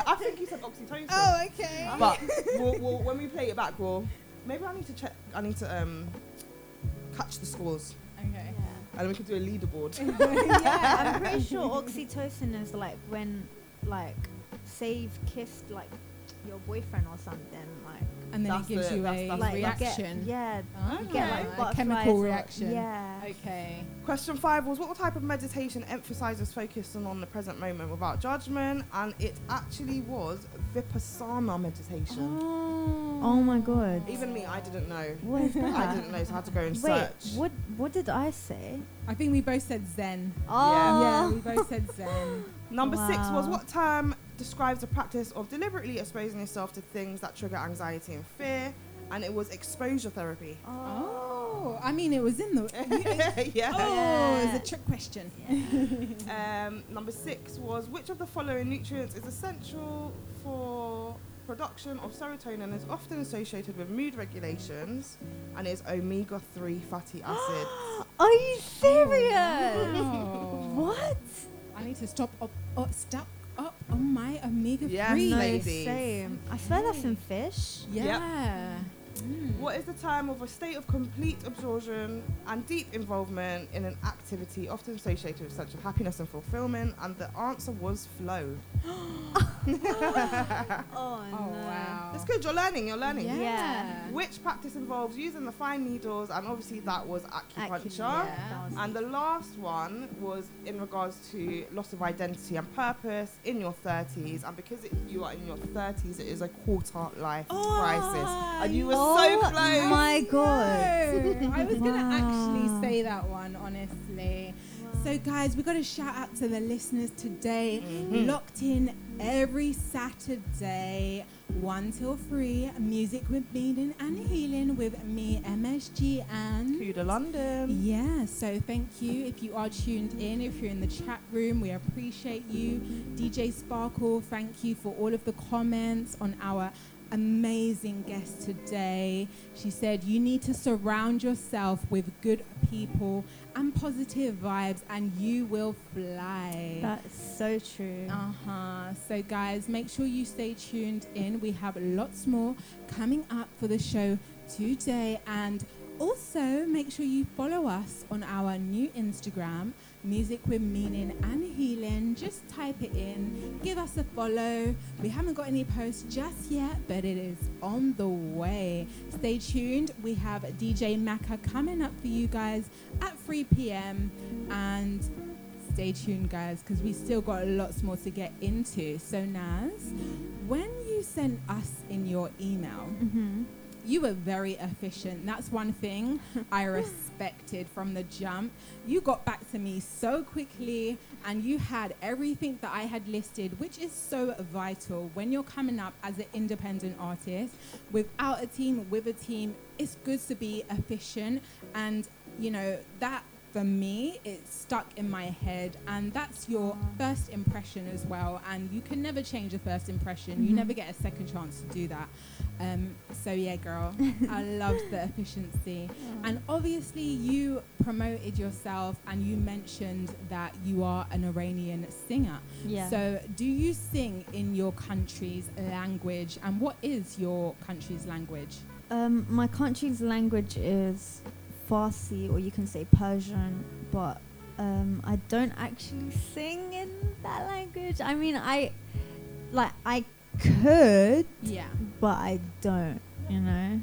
I think you said oxytocin. oh, okay. But we'll, we'll, when we play it back, we'll maybe I need to check. I need to um catch the scores, Okay. Yeah. and we can do a leaderboard. yeah, I'm pretty sure oxytocin is like when, like, say you've kissed like your boyfriend or something, like, And then That's it gives the- you a like reaction. Get, yeah, Ah, you get a like butterflies chemical or- reaction. Yeah. Okay. Question five was what type of meditation emphasizes focusing on the present moment without judgment? And it actually was vipassana meditation. Oh my god. Even me, I didn't know. What is that? I didn't know, so I had to go and Wait, search. what what did I say? I think we both said Zen. Oh, Yeah, we both said Zen. Number six was what term describes the practice of deliberately exposing yourself to things that trigger anxiety and fear? And it was exposure therapy. Oh, I mean, it was in the. yeah. Oh, it's Yeah. a trick question. Um, number six was which of the following nutrients is essential for production of serotonin and is often associated with mood regulations and is omega 3 fatty acids. Are you serious? Wow. What? I need to stop up, up stop up on my omega Yes, three. no. No, same. I swear that's in fish. Yeah. Mm. What is the time of a state of complete absorption and deep involvement in an activity often associated with sense of happiness and fulfillment? And the answer was flow. Oh, Oh no. wow. It's good. You're learning. You're learning. Yeah. Yeah. Which practice involves using the fine needles, and obviously that was acupuncture. Acupuncture. That was- And the last one was in regards to loss of identity and purpose in your 30s. And because it, you are in your 30s, it is a quarter life Oh, crisis. And you were oh so close. my god. No, I was gonna actually say that one, honestly. So, guys, we got to shout out to the listeners today. Mhm. Locked in every Saturday, 1 till 3. Music with meaning and healing with me, MSG, and. Kuda London. Yeah, so thank you if you are tuned in. If you're in the chat room, we appreciate you. DJ Sparkle, thank you for all of the comments on our amazing guest today. She said, You need to surround yourself with good people and positive vibes, and you will fly. That's so true. Uh huh. So, guys, make sure you stay tuned in. We have lots more coming up for the show today. And also, make sure you follow us on our new Instagram, Music with Meaning and Healing. Just type it in, give us a follow. We haven't got any posts just yet, but it is on the way. Stay tuned. We have DJ Maka coming up for you guys at 3 p.m. And stay tuned, guys, because we still got lots more to get into. So, Naz, when you sent us in your email, Mm-hmm. You were very efficient. That's one thing I respected from the jump. You got back to me so quickly and you had everything that I had listed, which is so vital when you're coming up as an independent artist without a team, with a team. It's good to be efficient and you know that for me it's stuck in my head and that's your first impression as well and you can never change a first impression. You Mhm. never get a second chance to do that. Um, so yeah girl i loved the efficiency. And obviously you promoted yourself and you mentioned that you are an iranian singer. Yeah. so do you sing in your country's language and what is your country's language? Um, my country's language is Farsi, or you can say Persian, but um, I don't actually sing in that language. I mean, I like I could, yeah but I don't. You know?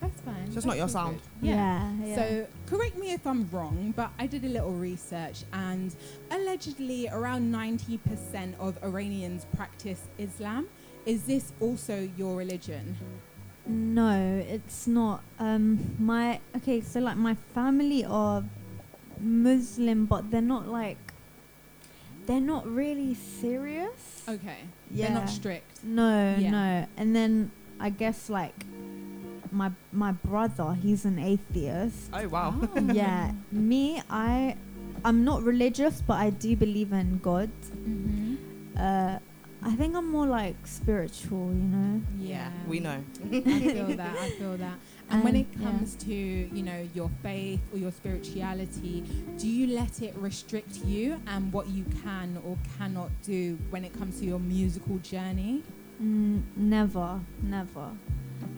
that's fine It's just not your sound. good. yeah yeah. So, correct me if I'm wrong, but I did a little research, and allegedly around 90% of Iranians practice Islam. Is this also your religion? No, it's not. Um, my okay, so like my family are Muslim, but they're not like they're not really serious. Okay. Yeah. They're not strict. No, Yeah. no. And then I guess like my my brother, he's an atheist. Oh, wow. Oh. yeah. Me, I I'm not religious, but I do believe in God. Mm-hmm. Uh, I think I'm more like spiritual, you know. Yeah. we know. I feel that. I feel that. And when it yeah. comes to, you know, your faith or your spirituality, do you let it restrict you and what you can or cannot do when it comes to your musical journey? Mm, never, never.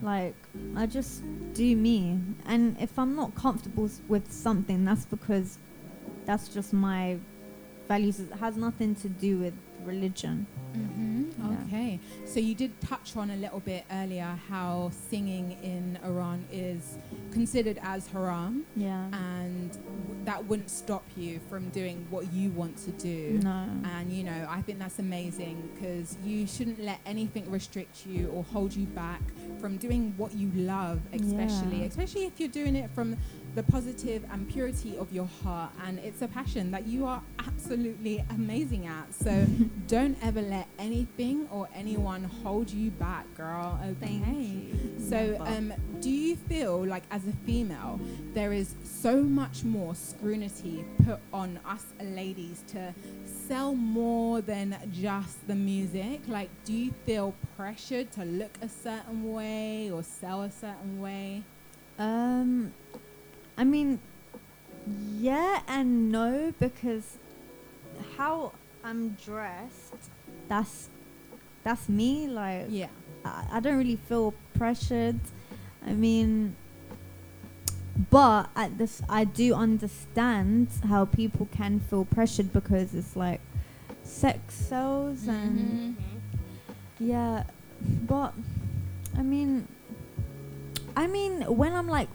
Like I just do me, and if I'm not comfortable s- with something, that's because that's just my values. It has nothing to do with religion. Mm-hmm. Yeah. Okay. So you did touch on a little bit earlier how singing in Iran is considered as haram, Yeah. and w- that wouldn't stop you from doing what you want to do. no. And you know, I think that's amazing because you shouldn't let anything restrict you or hold you back from doing what you love, especially, Yeah. especially if you're doing it from the positive and purity of your heart. And it's a passion that you are absolutely amazing at. So don't ever let anything or anyone hold you back, girl. Okay. So, um, do you feel like as a female, there is so much more scrutiny put on us ladies to sell more than just the music? Like, do you feel pressured to look a certain way or sell a certain way? Um, I mean, yeah and no because how I'm dressed, that's that's me. Like Yeah. I, I don't really feel pressured. I mean, but at this, I do understand how people can feel pressured because it's like sex sells mm-hmm. and yeah, but I mean, I mean, when I'm like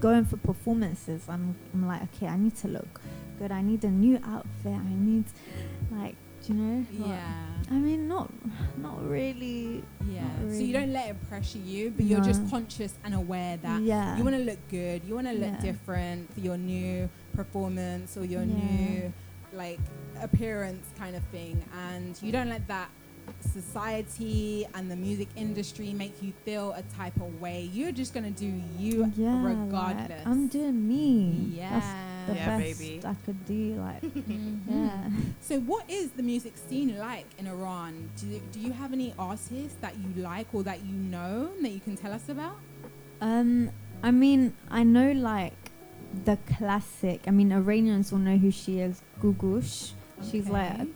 going for performances, I'm I'm like, okay, I need to look good. I need a new outfit. I need like, do you know? Like, Yeah. I mean, not not really. Yeah. Not So you don't let it pressure you, but you're just conscious and aware that yeah. you want to look good, you want to look Yeah. different for your new performance or your Yeah. new like appearance kind of thing, and you don't let that society and the music industry make you feel a type of way. You're just gonna do you yeah, like, regardless. I'm doing me. Yeah. That's the Yeah, best baby. I could do. Like, Mhm. yeah. So, what is the music scene like in Iran? Do you, do you have any artists that you like or that you know that you can tell us about? Um, I mean, I know like the classic. I mean, Iranians will know who she is. Googoosh. She's like a Okay.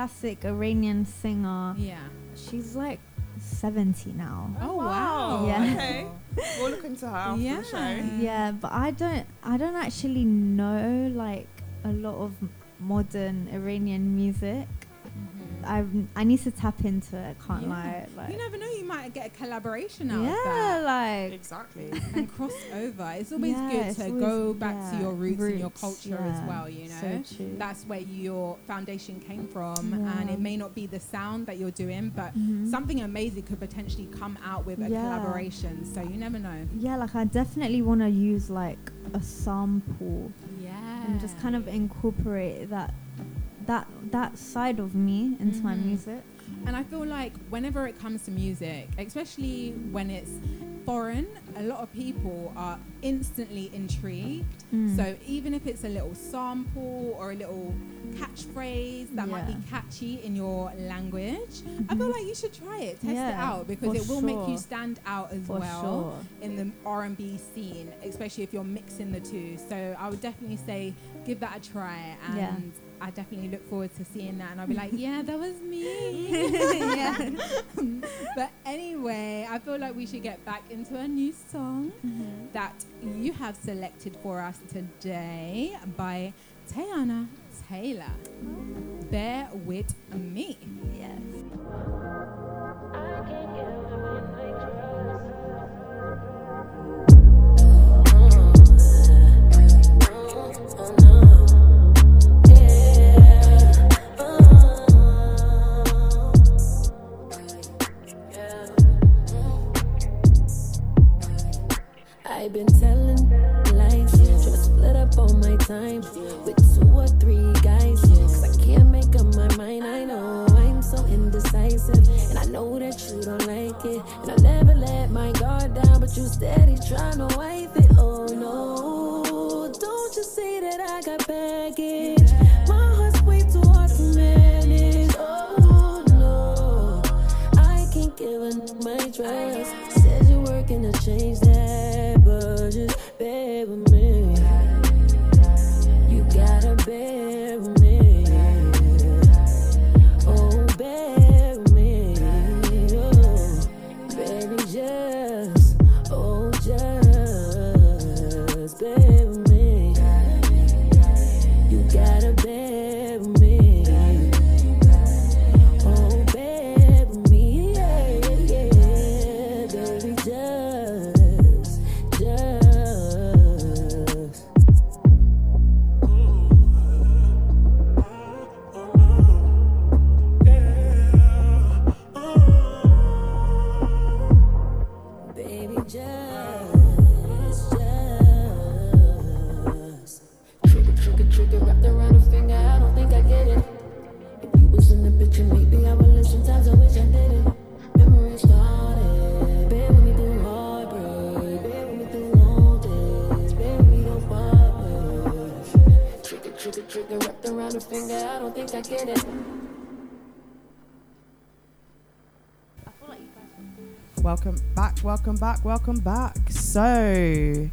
Classic Iranian singer. yeah. She's like 70 now. Oh, oh wow. wow! Yeah. Okay. We'll look into her after Yeah. the show. Yeah, but I don't. I don't actually know like a lot of modern Iranian music. I I need to tap into it. Can't Yeah. lie. Like, You never know, you might get a collaboration out yeah, of that Yeah, like Exactly. and cross over. It's always Yeah, good it's to always- go back to your roots, and your roots, culture as well. You know, so true. that's where your foundation came from, Yeah. and it may not be the sound that you're doing, but Mhm. something amazing could potentially come out with a Yeah. collaboration. So you never know. yeah, like I definitely want to use like a sample Yeah, and just kind of incorporate that that that side of me into my Mhm. music. And I feel like whenever it comes to music, especially when it's foreign, a lot of people are instantly intrigued. Mm. So even if it's a little sample or a little catchphrase that might be catchy in your language, I feel Mhm. like you should try it, test it out because it will make you stand out as for well sure. in the R&B scene, especially if you're mixing the two. So I would definitely say give that a try and Yeah. I definitely look forward to seeing that and I'll be like, yeah, that was me. yeah. but anyway, I feel like we should get back into a new song Mhm. that you have selected for us today by Teyana Taylor. Bear with me. Yes. I've been telling lies, tryna split up all my time with two or three guys. Cause I can't make up my mind. I know I'm so indecisive, and I know that you don't like it. And I never let my guard down, but you steady tryna wipe it. Oh no, don't you see that I got baggage? My heart's way too hard to manage. Oh no, I can't give up my trust. Welcome back, welcome back. So,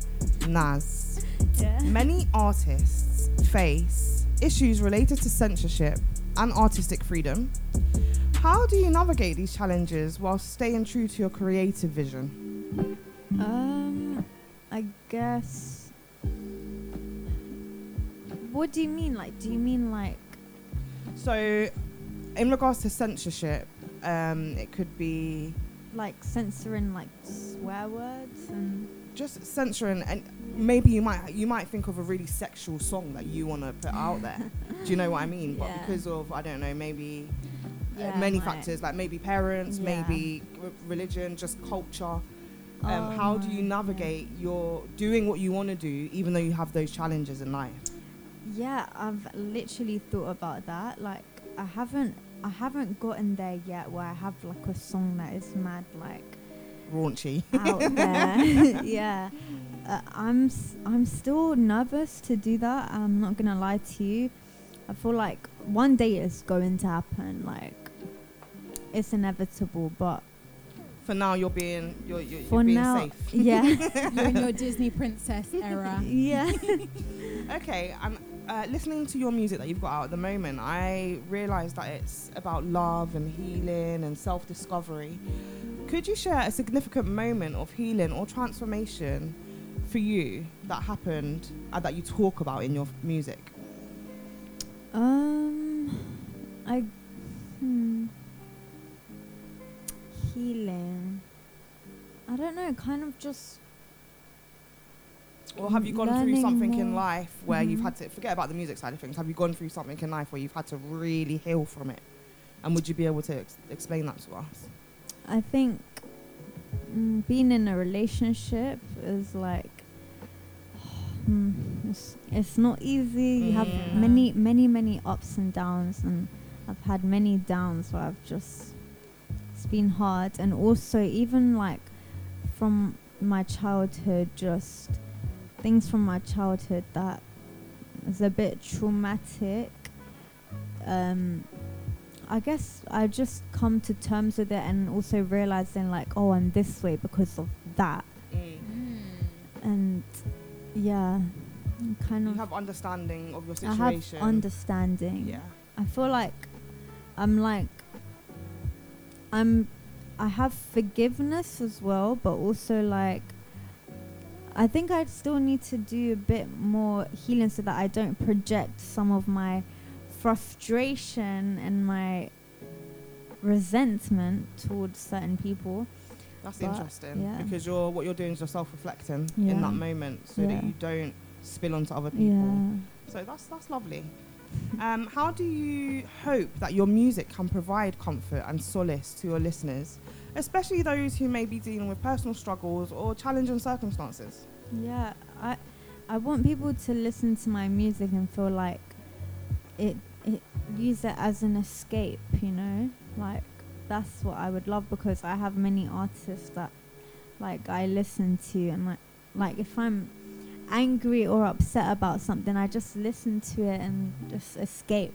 Naz, Yeah. many artists face issues related to censorship and artistic freedom. How do you navigate these challenges while staying true to your creative vision? Um, I guess. What do you mean? Like, do you mean like? So, in regards to censorship, um, it could be like censoring like swear words and just censoring, and maybe you might you might think of a really sexual song that you want to put out there. Do you know what I mean? But Yeah. because of I don't know, maybe uh, many like- factors like maybe parents, Yeah. maybe religion, just culture. Um, Oh how do you God. navigate your doing what you want to do, even though you have those challenges in life? yeah, I've literally thought about that. Like, I haven't, I haven't gotten there yet where I have like a song that is mad like Raunchy. out there. yeah, uh, I'm, s- I'm still nervous to do that. I'm not gonna lie to you. I feel like one day it's going to happen. Like, it's inevitable, but For now, you're being you're, you're, for you're being now, safe. yeah, You're in your Disney princess era. yeah. Okay, and uh, listening to your music that you've got out at the moment, I realised that it's about love and healing and self discovery. Could you share a significant moment of healing or transformation for you that happened and that you talk about in your music? Um, I hmm. Healing. I don't know. Kind of just Or have you gone through something in life where you've Mhm. had to forget about the music side of things? Have you gone through something in life where you've had to really heal from it? And would you be able to ex- explain that to us? I think mm, being in a relationship is like hmm, it's, it's not easy. You have Mm. many, many, many ups and downs, and I've had many downs where I've just it's been hard, and also even like from my childhood, just things from my childhood that is a bit traumatic. Um, I guess I just come to terms with it and also realizing like, oh, I'm this way because of that, Mm. and yeah, I'm kind You of have understanding of your situation. I have understanding. yeah. I feel like I'm like I'm I have forgiveness as well, but also like I think I still need to do a bit more healing so that I don't project some of my frustration and my resentment towards certain people. That's But, interesting yeah. because you're what you're doing is you're self-reflecting in that moment, so that you don't spill onto other people. Yeah. So that's that's lovely. Um, how do you hope that your music can provide comfort and solace to your listeners, especially those who may be dealing with personal struggles or challenging circumstances? Yeah, I I want people to listen to my music and feel like it it use it as an escape, you know? Like that's what I would love because I have many artists that like I listen to and like like if I'm angry or upset about something, I just listen to it and just escape.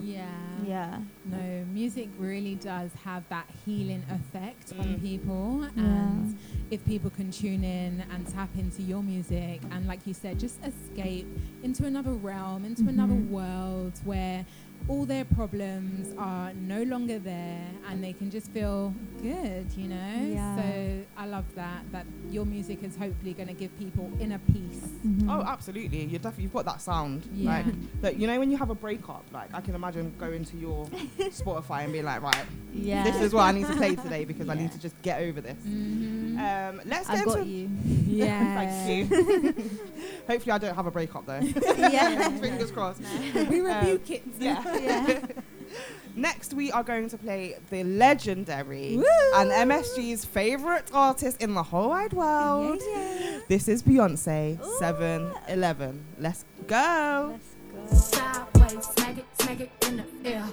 Yeah. Yeah. No, music really does have that healing effect on Mm. people. Yeah. And if people can tune in and tap into your music and, like you said, just escape into another realm, into another Mhm. world where all their problems are no longer there and they can just feel good, you know? Yeah. So I love that, that your music is hopefully going to give people inner peace. Mhm. Oh, absolutely. You're definitely you've got that sound. Yeah. Like that. You know when you have a breakup, like I can imagine going to your Spotify and being like, right, yeah. this is what I need to play today because I need to just get over this. Mm-hmm. Um, let's I get got into. you. yeah. Thank you. Hopefully, I don't have a breakup though. yeah. Fingers crossed. we Um, rebuke it. Yeah. Yeah. Next, we are going to play the legendary Woo! and MSG's favorite artist in the whole wide world. Yeah. This is Beyonce, 7 11. Let's go. Let's go. Sideways, smack it, smack it in the air.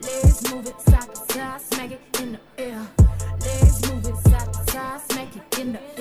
Legs move it side to side, smack it in the air. Legs move it side to side, smack it in the air.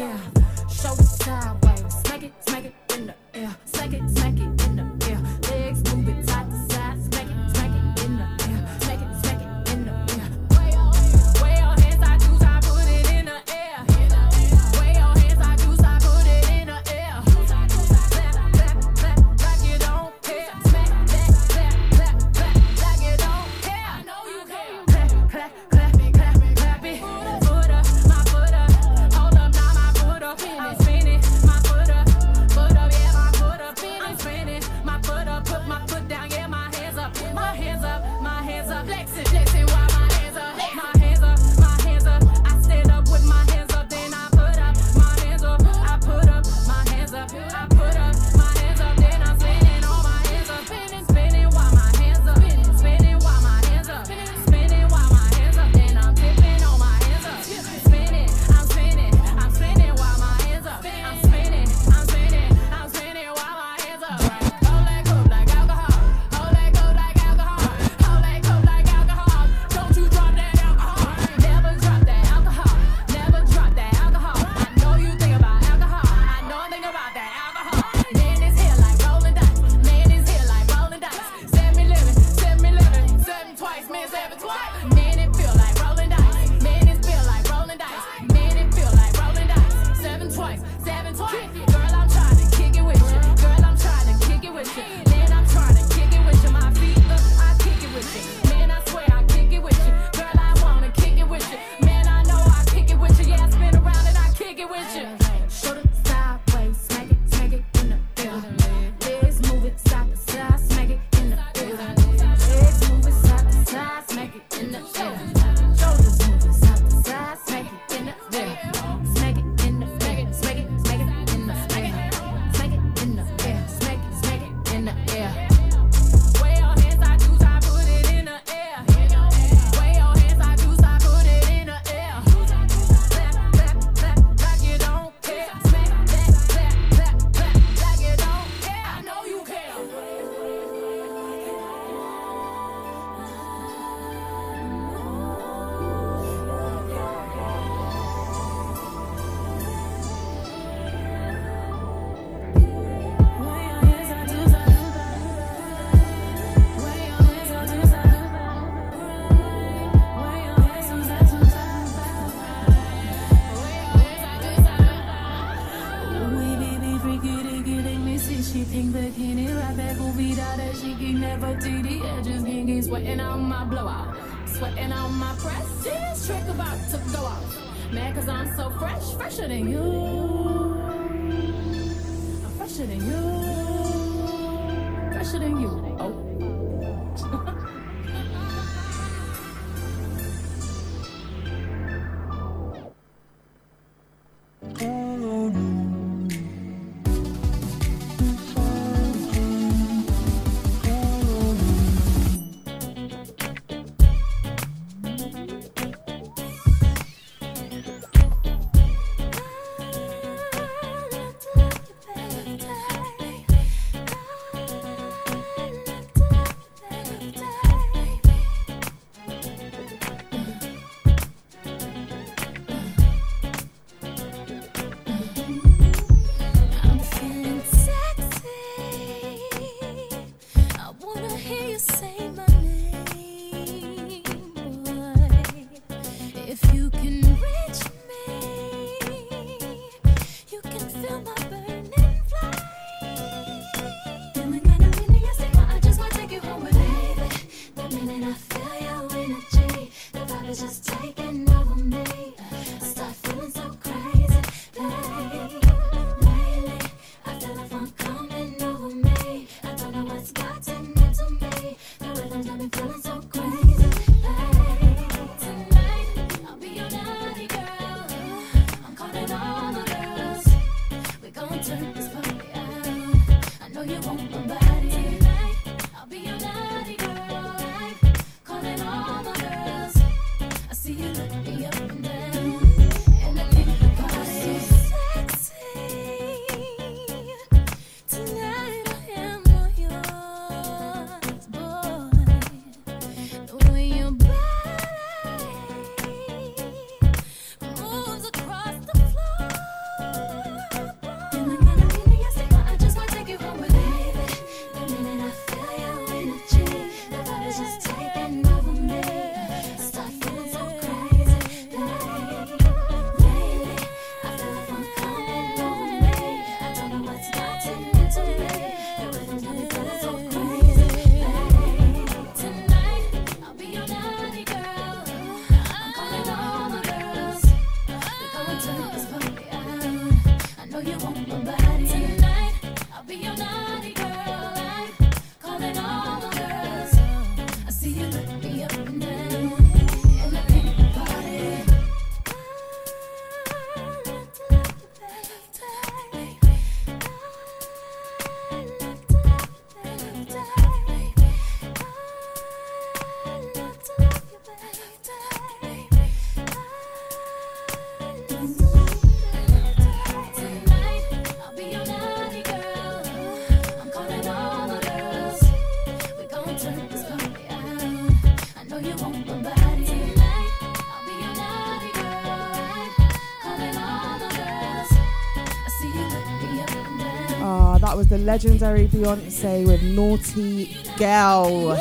Legendary Beyonce with Naughty Girl.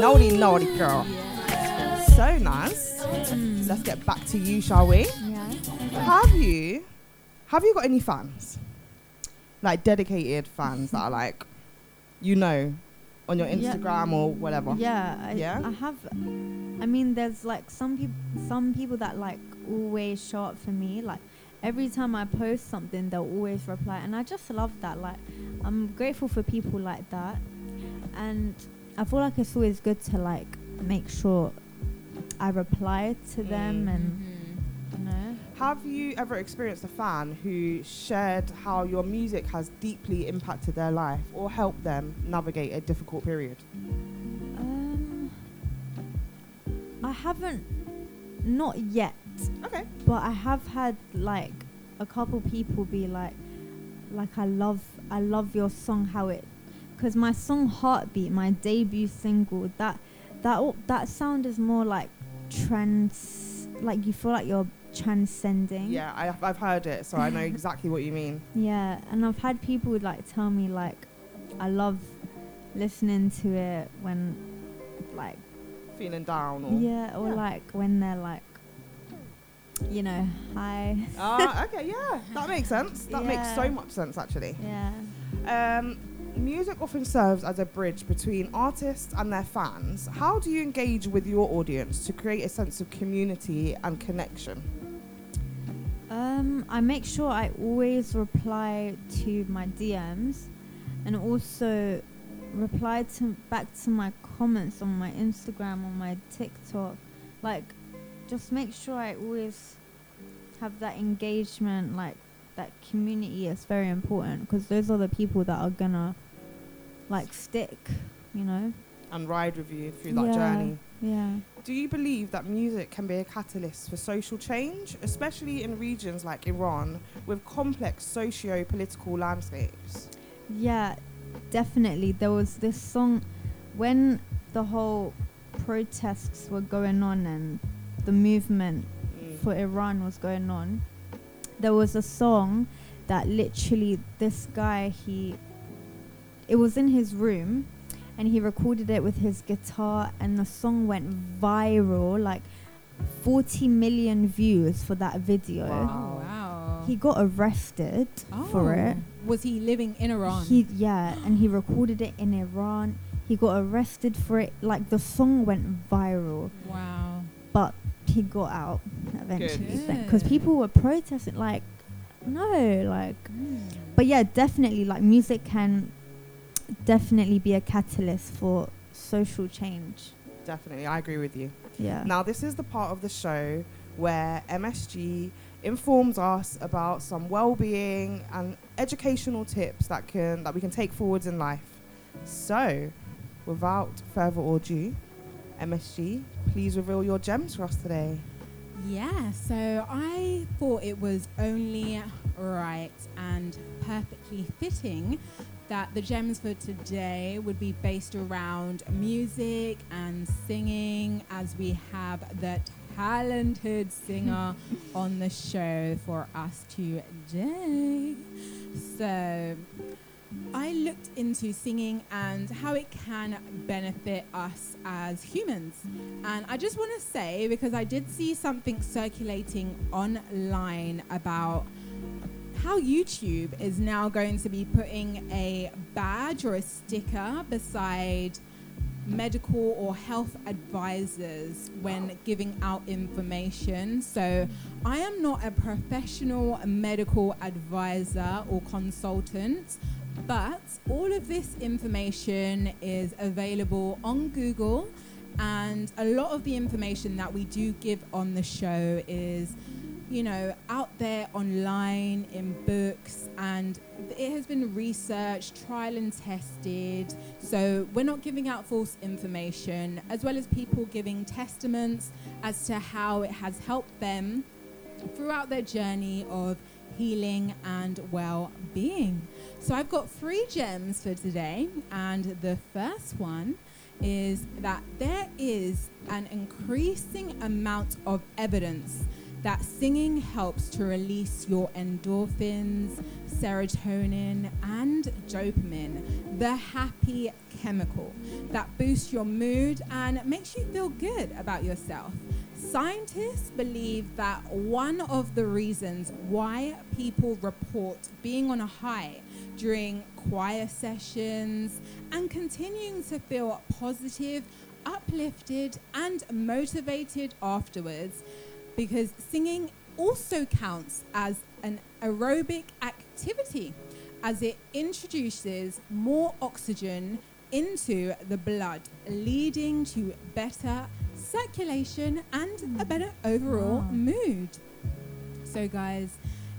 Naughty, naughty girl. So nice. Mm. Let's get back to you, shall we? Yeah. Have you, have you got any fans? Like dedicated fans that are like, you know, on your Yeah. Instagram or whatever. Yeah, I, Yeah? I have. I mean, there's like some people, some people that like always show up for me. Like every time I post something, they'll always reply, and I just love that. Like I'm grateful for people like that, and I feel like it's always good to like make sure I reply to them, Mm. and you know. Have you ever experienced a fan who shared how your music has deeply impacted their life or helped them navigate a difficult period? Um, I haven't, not yet. Okay. But I have had like a couple people be like, like I love, I love your song how it, because my song Heartbeat, my debut single, that, that that sound is more like trans, like you feel like you're transcending. Yeah, I, I've heard it, so I know exactly what you mean. Yeah, and I've had people would like tell me like, I love listening to it when, like, Feeling down or. yeah, or Yeah. like when they're like, you know, hi. Ah, okay, yeah, that makes sense. That makes so much sense, actually. Yeah. Um, music often serves as a bridge between artists and their fans. How do you engage with your audience to create a sense of community and connection? Um, I make sure I always reply to my DMs and also reply to back to my comments on my Instagram or my TikTok. Like just make sure I always have that engagement like that community is very important because those are the people that are gonna like stick, you know? And ride with you through that Yeah. journey. Yeah. Do you believe that music can be a catalyst for social change, especially in regions like Iran with complex socio political landscapes? Yeah, definitely. There was this song when the whole protests were going on and the movement Mm. for Iran was going on. There was a song that literally this guy he it was in his room and he recorded it with his guitar and the song went viral like 40 million views for that video. Wow. Oh, wow. He got arrested for it. Oh. Was he living in Iran? He yeah, and he recorded it in Iran. He got arrested for it. Like the song went viral, wow. but he got out eventually because people were protesting. Like, no, like, Mm. but yeah, definitely. Like, music can definitely be a catalyst for social change. Definitely, I agree with you. Yeah. Now, this is the part of the show where MSG informs us about some well-being and educational tips that can that we can take forwards in life. So, without further ado, MSG, please reveal your gems for us today. Yeah, so I thought it was only right and perfectly fitting that the gems for today would be based around music and singing as we have the talented singer on the show for us today. So I looked into singing and how it can benefit us as humans. And I just want to say, because I did see something circulating online about how YouTube is now going to be putting a badge or a sticker beside medical or health advisors when giving out information. So, I am not a professional medical advisor or consultant, but all of this information is available on Google. And a lot of the information that we do give on the show is you know, out there online in books, and it has been researched, trial and tested. So we're not giving out false information, as well as people giving testaments as to how it has helped them throughout their journey of healing and well being. So I've got three gems for today, and the first one is that there is an increasing amount of evidence that singing helps to release your endorphins, serotonin, and dopamine, the happy chemical that boosts your mood and makes you feel good about yourself. Scientists believe that one of the reasons why people report being on a high during choir sessions and continuing to feel positive, uplifted, and motivated afterwards because singing also counts as an aerobic activity as it introduces more oxygen into the blood, leading to better circulation and a better overall Wow. mood. So, guys,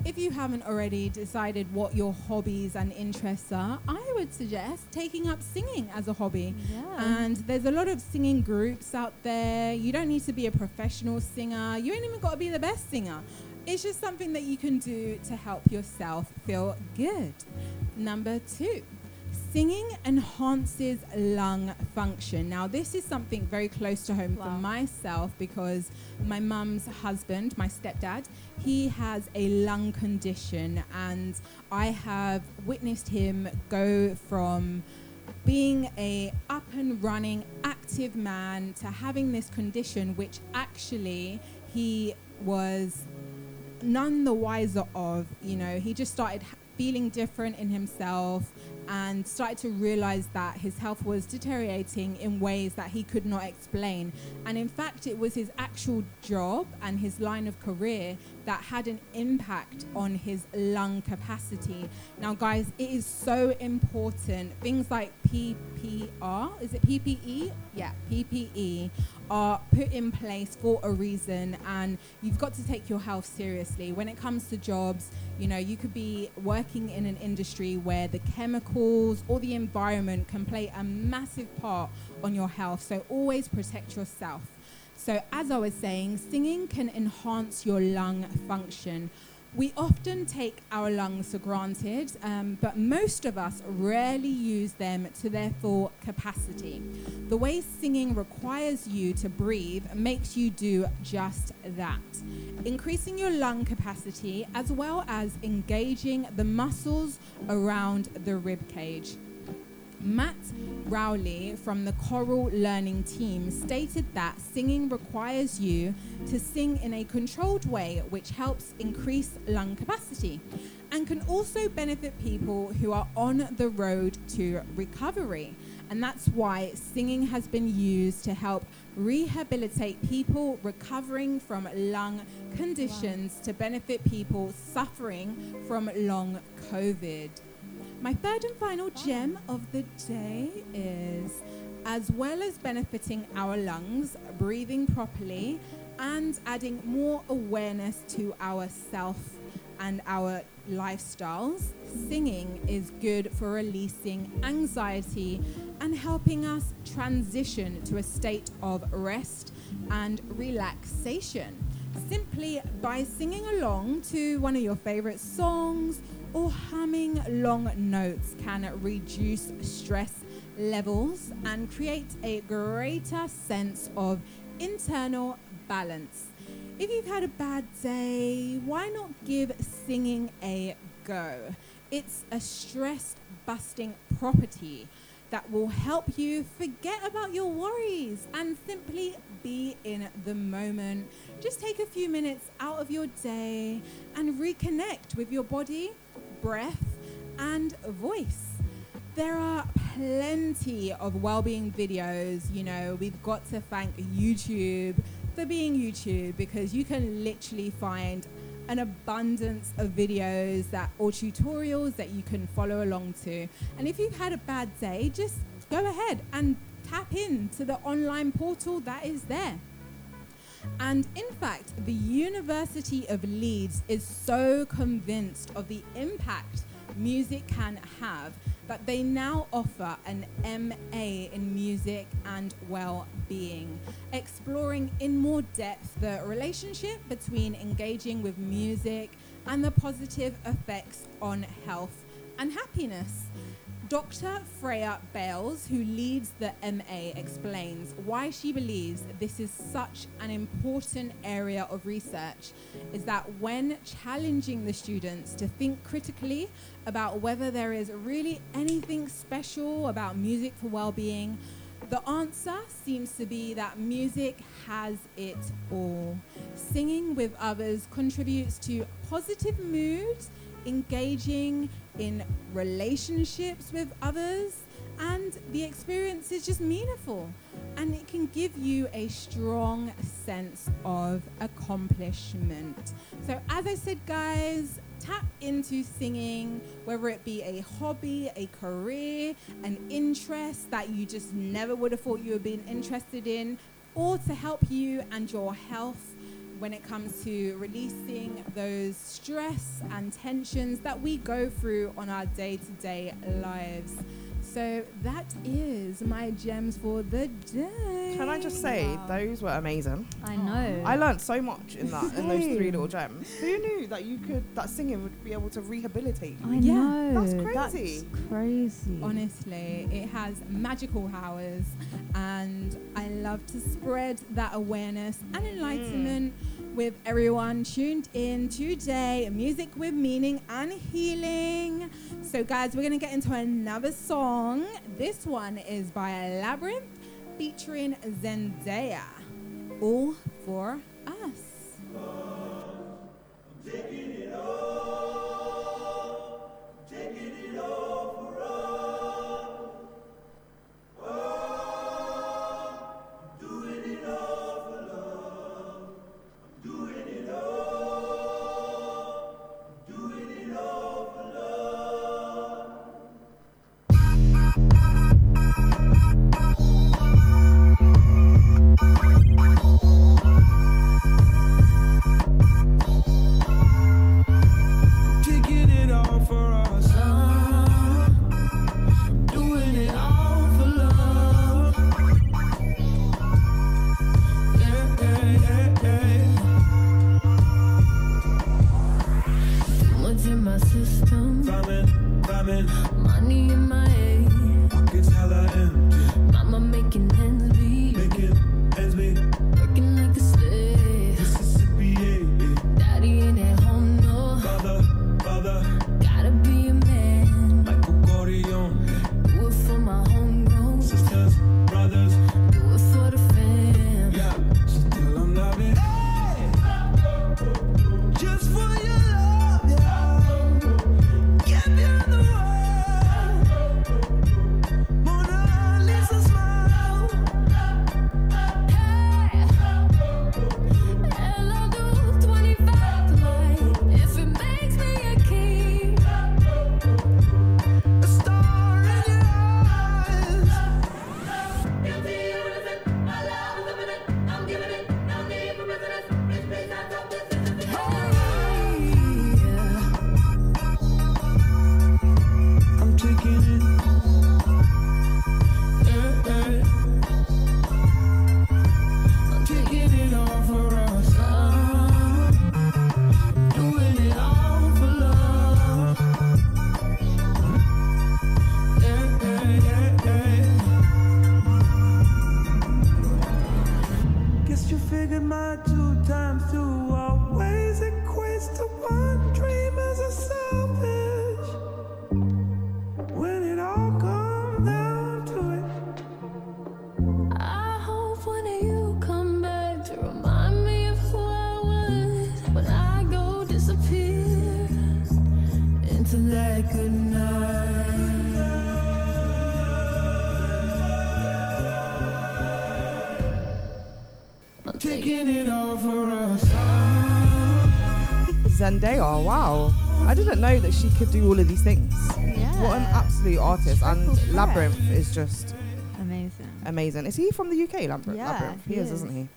if you haven't already decided what your hobbies and interests are, I would suggest taking up singing as a hobby. Yeah. And there's a lot of singing groups out there. You don't need to be a professional singer. You ain't even got to be the best singer. It's just something that you can do to help yourself feel good. Number two, singing enhances lung function. Now, this is something very close to home for myself because my mum's husband, my stepdad, he has a lung condition, and I have witnessed him go from being a up and running active man to having this condition which actually he was none the wiser of you know he just started feeling different in himself and started to realize that his health was deteriorating in ways that he could not explain. And in fact, it was his actual job and his line of career that had an impact on his lung capacity. Now, guys, it is so important. Things like PPR, is it PPE? Yeah, PPE are put in place for a reason and you've got to take your health seriously when it comes to jobs you know you could be working in an industry where the chemicals or the environment can play a massive part on your health so always protect yourself so as i was saying singing can enhance your lung function we often take our lungs for granted, um, but most of us rarely use them to their full capacity. The way singing requires you to breathe makes you do just that, increasing your lung capacity as well as engaging the muscles around the rib cage. Matt Rowley from the choral learning team stated that singing requires you to sing in a controlled way, which helps increase lung capacity and can also benefit people who are on the road to recovery. And that's why singing has been used to help rehabilitate people recovering from lung conditions to benefit people suffering from long COVID. My third and final gem of the day is as well as benefiting our lungs, breathing properly, and adding more awareness to our self and our lifestyles, singing is good for releasing anxiety and helping us transition to a state of rest and relaxation. Simply by singing along to one of your favorite songs or humming long notes can reduce stress levels and create a greater sense of internal balance. If you've had a bad day, why not give singing a go? It's a stress busting property that will help you forget about your worries and simply be in the moment. Just take a few minutes out of your day and reconnect with your body, breath, and voice. There are plenty of well-being videos, you know, we've got to thank YouTube for being YouTube because you can literally find an abundance of videos that or tutorials that you can follow along to. And if you've had a bad day, just go ahead and tap into the online portal that is there. And in fact, the University of Leeds is so convinced of the impact music can have that they now offer an MA in music and well-being, exploring in more depth the relationship between engaging with music and the positive effects on health and happiness. Dr. Freya Bailes, who leads the MA, explains why she believes this is such an important area of research is that when challenging the students to think critically about whether there is really anything special about music for well-being, the answer seems to be that music has it all. Singing with others contributes to positive moods, engaging in relationships with others, and the experience is just meaningful. And it can give you a strong sense of accomplishment. So, as I said, guys, tap into singing, whether it be a hobby, a career, an interest that you just never would have thought you would been interested in, or to help you and your health when it comes to releasing those stress and tensions that we go through on our day to day lives. So that is my gems for the day. Can I just say those were amazing. I know. I learned so much in that in those three little gems. Who knew that you could that singing would be able to rehabilitate you? I Yeah, know. that's crazy. That's crazy. Honestly, it has magical powers, and I love to spread that awareness and mm. enlightenment with everyone tuned in today. Music with meaning and healing. So, guys, we're gonna get into another song. This one is by Labrinth featuring Zendaya. All for us. Money in my head. Pockets hella empty. Mama making ends meet. Making Ah. Zendaya, wow. I didn't know that she could do all of these things. Yeah. What an absolute artist. And threat. Labrinth is just Amazing. amazing. Is he from the UK, Labrinth? Yeah, Labrinth. He, he is, is. isn't he?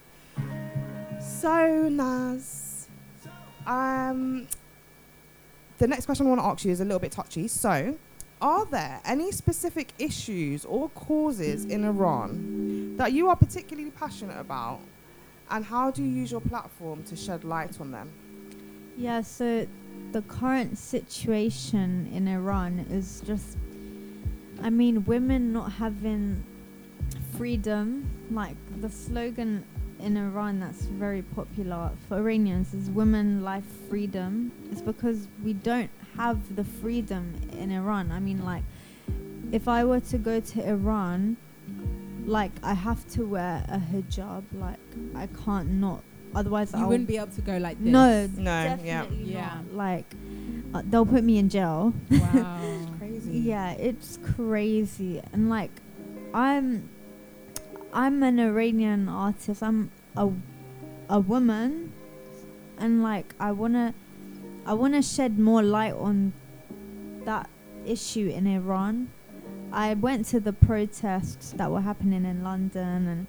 So, Naz, um, the next question I want to ask you is a little bit touchy. So, are there any specific issues or causes in Iran that you are particularly passionate about? And how do you use your platform to shed light on them? Yeah, so the current situation in Iran is just, I mean, women not having freedom. Like the slogan in Iran that's very popular for Iranians is women, life, freedom. It's because we don't have the freedom in Iran. I mean, like, if I were to go to Iran, like, I have to wear a hijab. Like, I can't not. Otherwise, You I'll wouldn't be able to go like this. no, No, yeah. definitely Yeah. not. Like, uh, they'll put me in jail. Wow. Crazy. Yeah, it's crazy, and like, I'm, I'm an Iranian artist. I'm a, a woman, and like, I wanna, I wanna shed more light on that issue in Iran. I went to the protests that were happening in London, and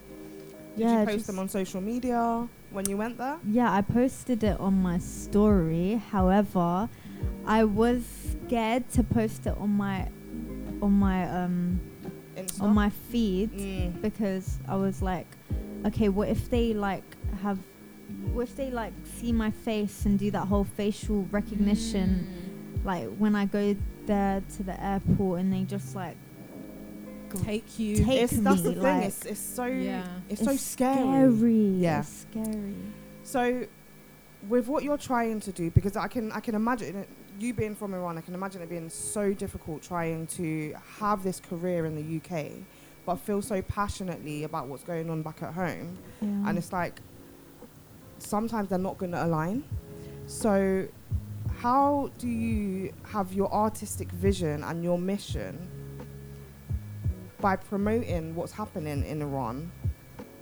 Did yeah, you post them on social media when you went there? yeah, I posted it on my story. However, I was scared to post it on my on my um Insta? on my feed Mm. because I was like, okay, what if they like have what if they like see my face and do that whole facial recognition like when I go there to the airport and they just like Mm. Take you. Take It's, that's the me, thing. like- it's, it's so Yeah. it's, so it's scary. Yeah. It's scary. So, with what you're trying to do, because I can I can imagine it, you being from Iran, I can imagine it being so difficult trying to have this career in the UK, but feel so passionately about what's going on back at home, Yeah. and it's like sometimes they're not going to align. So, how do you have your artistic vision and your mission by promoting what's happening in Iran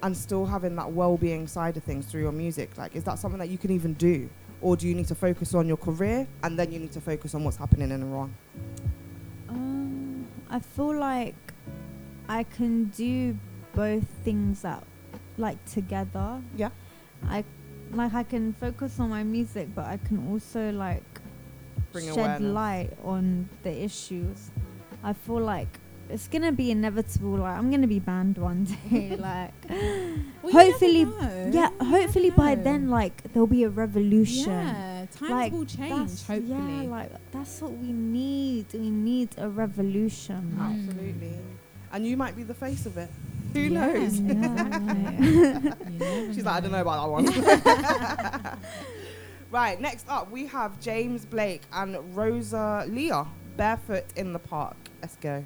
and still having that well-being side of things through your music like is that something that you can even do or do you need to focus on your career and then you need to focus on what's happening in Iran Um, I feel like I can do both things that like together. Yeah. I like I can focus on my music, but I can also like Bring shed awareness. light on the issues. I feel like it's gonna be inevitable. Like I'm gonna be banned one day. like Well, hopefully, yeah. You Hopefully by know. then, like there'll be a revolution. Yeah, Times like will change, hopefully. Yeah, like that's what we need. We need a revolution. Mm. Absolutely. And you might be the face of it. Who Yeah, knows? exactly. You never She's like, I don't know about that one. right, next up we have James Blake and Rosalia, Barefoot in the Park. Let's go.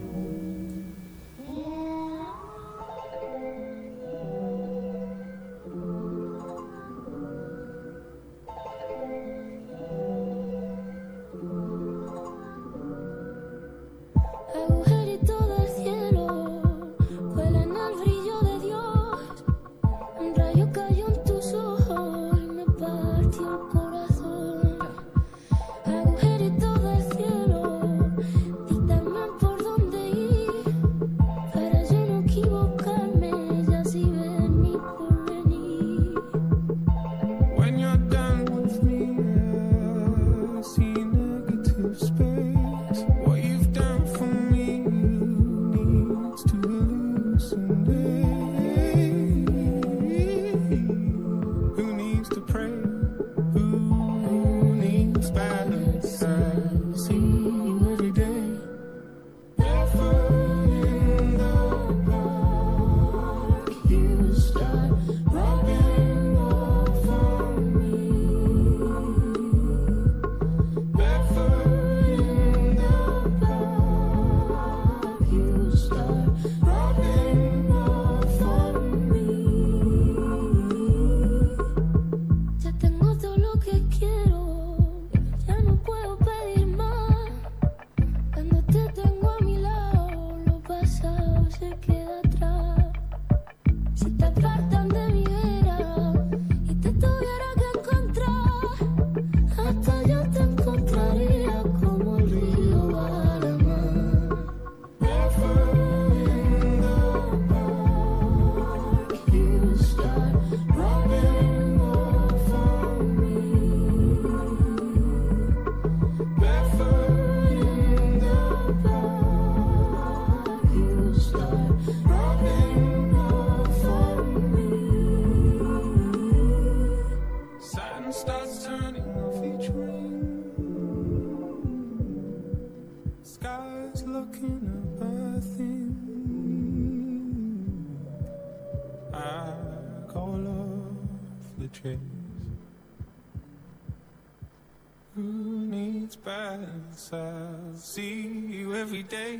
see you every day.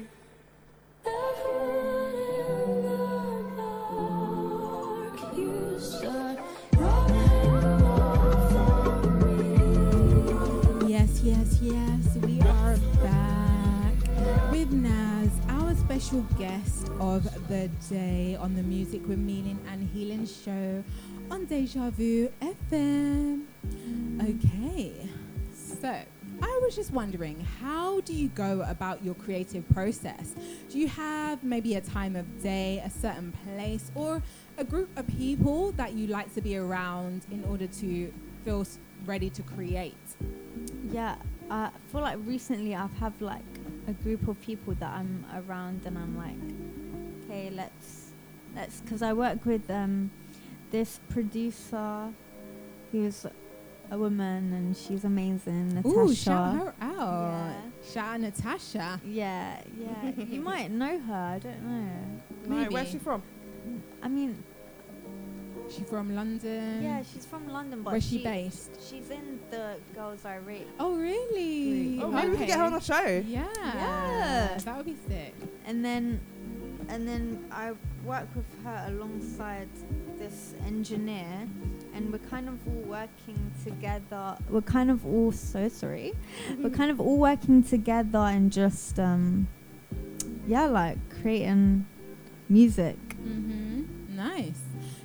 Yes, yes, yes. We are back with Naz, our special guest of the day on the Music with Meaning and Healing show on Deja Vu FM. Okay, so I was just wondering, how do you go about your creative process? Do you have maybe a time of day, a certain place, or a group of people that you like to be around in order to feel ready to create? Yeah, uh, I feel like recently I've have like a group of people that I'm around, and I'm like, okay, let's let's because I work with um this producer who's a woman and she's amazing, Natasha. Ooh, shout her out. Yeah. Shout out Natasha. Yeah, yeah. you might know her. I don't know. Right, where's she from? I mean, She from London. yeah, she's from London, but Where's she she- based? She's in the Girls I Rate. Oh, really? Oh, maybe we can get her on the show. Yeah. Yeah. That would be sick. and then and then I work with her alongside this engineer and we're kind of all working together we're kind of all so sorry we're kind of all working together and just um yeah like creating music Mm-hmm. Nice.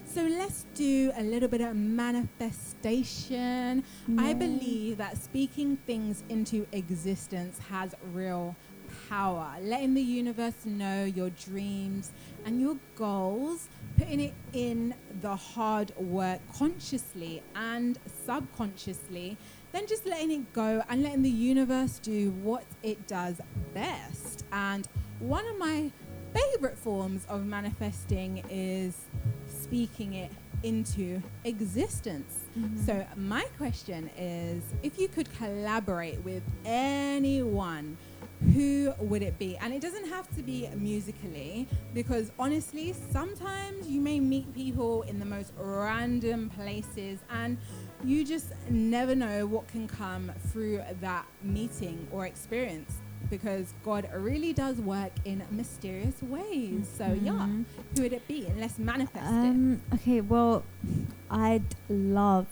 So let's do a little bit of manifestation. I believe that speaking things into existence has real power. Letting the universe know your dreams and your goals, putting it in the hard work consciously and subconsciously, then just letting it go and letting the universe do what it does best. And one of my favorite forms of manifesting is speaking it into existence. Mm-hmm. So, my question is if you could collaborate with anyone, who would it be? And it doesn't have to be musically, because honestly, sometimes you may meet people in the most random places and you just never know what can come through that meeting or experience because God really does work in mysterious ways. So, yeah, Mhm. who would it be? And let's manifest Um, okay, well, I'd love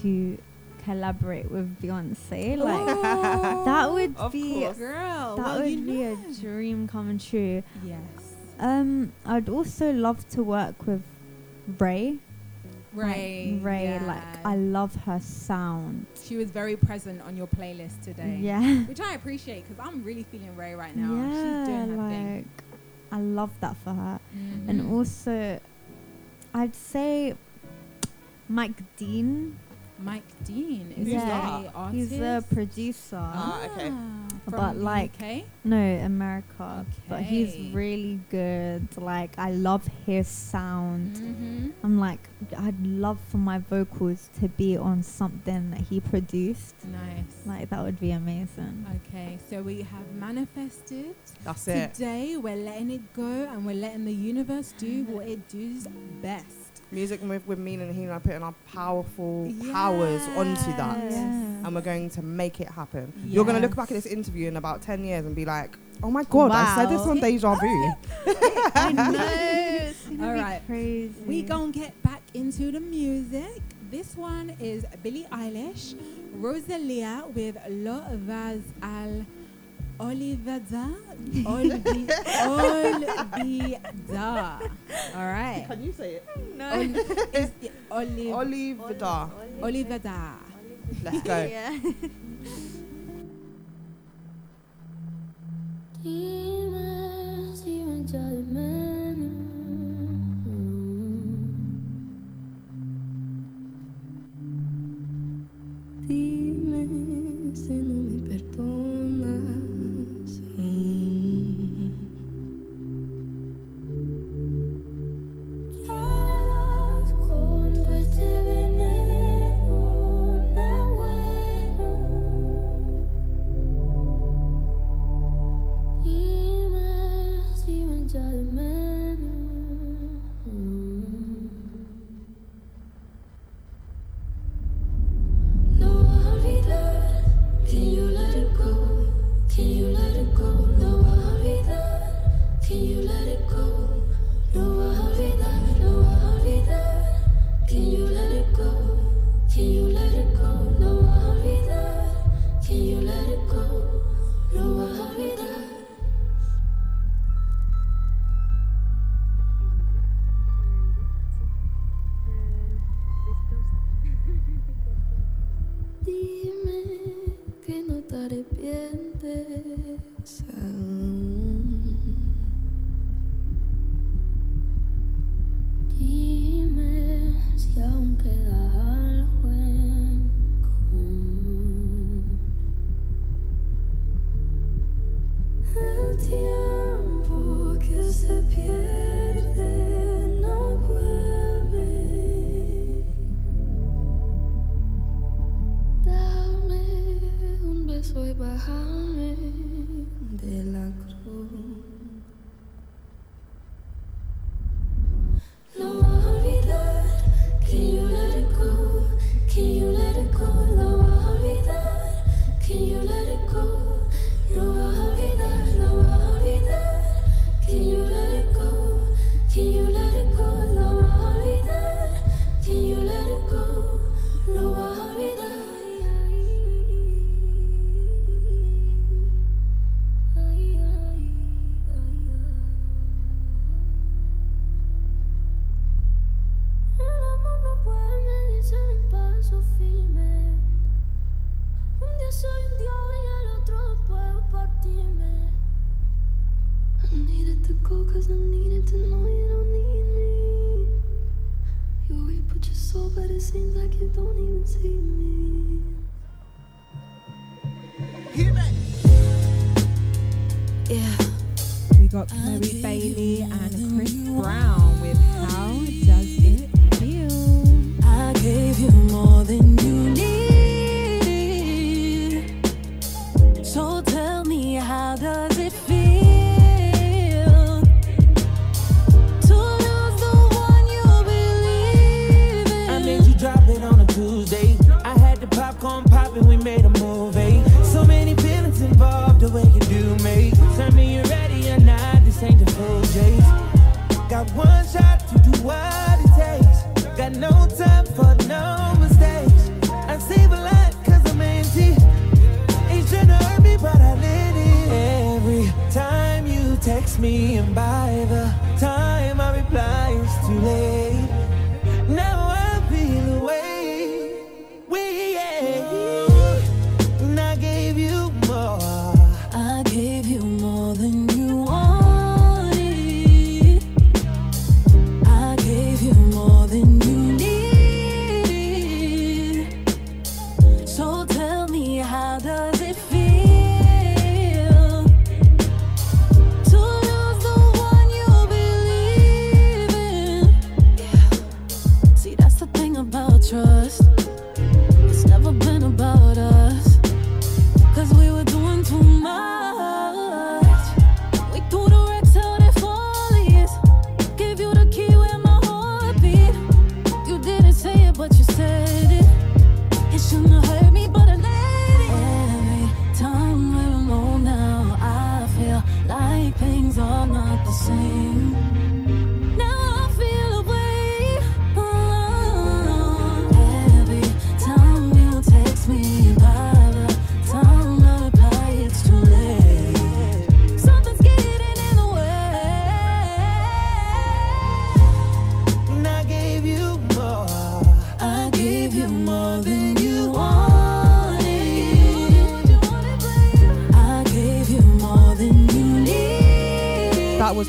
to collaborate with Beyonce. Like that would be course. girl. that well, would you be a dream come true. Yes. Um, I'd also love to work with Raye. Raye. Like, Raye, yeah. like I love her sound. She was very present on your playlist today. Yeah. Which I appreciate because I'm really feeling Raye right now. Yeah, She's doing her thing. I love that for her. Mhm. And also, I'd say Mike Dean. Mike Dean is Who's a that? artist. He's a producer. Ah, okay. from But the like- UK? No, America. But he's really good. Like I love his sound. Mhm. I'm like I'd love for my vocals to be on something that he produced. Nice. Like that would be amazing. Okay, so we have manifested. That's it. Today we're letting it go and we're letting the universe do what it does best. Music with, with meaning and healing are putting our powerful powers onto that. Yes. And we're going to make it happen. You're going to look back at this interview in about 10 years and be like, oh my God, I said this on Deja Vu. I know. It's gonna All be right. crazy. We gonna get back into the music. This one is Billie Eilish, Rosalia with Lo vas Al Oliveda. Olvi- Olvida. All right. Can you say it? no. Ol- is it Olive- Oliveda. Oliveda. Let's go. yeah. Dime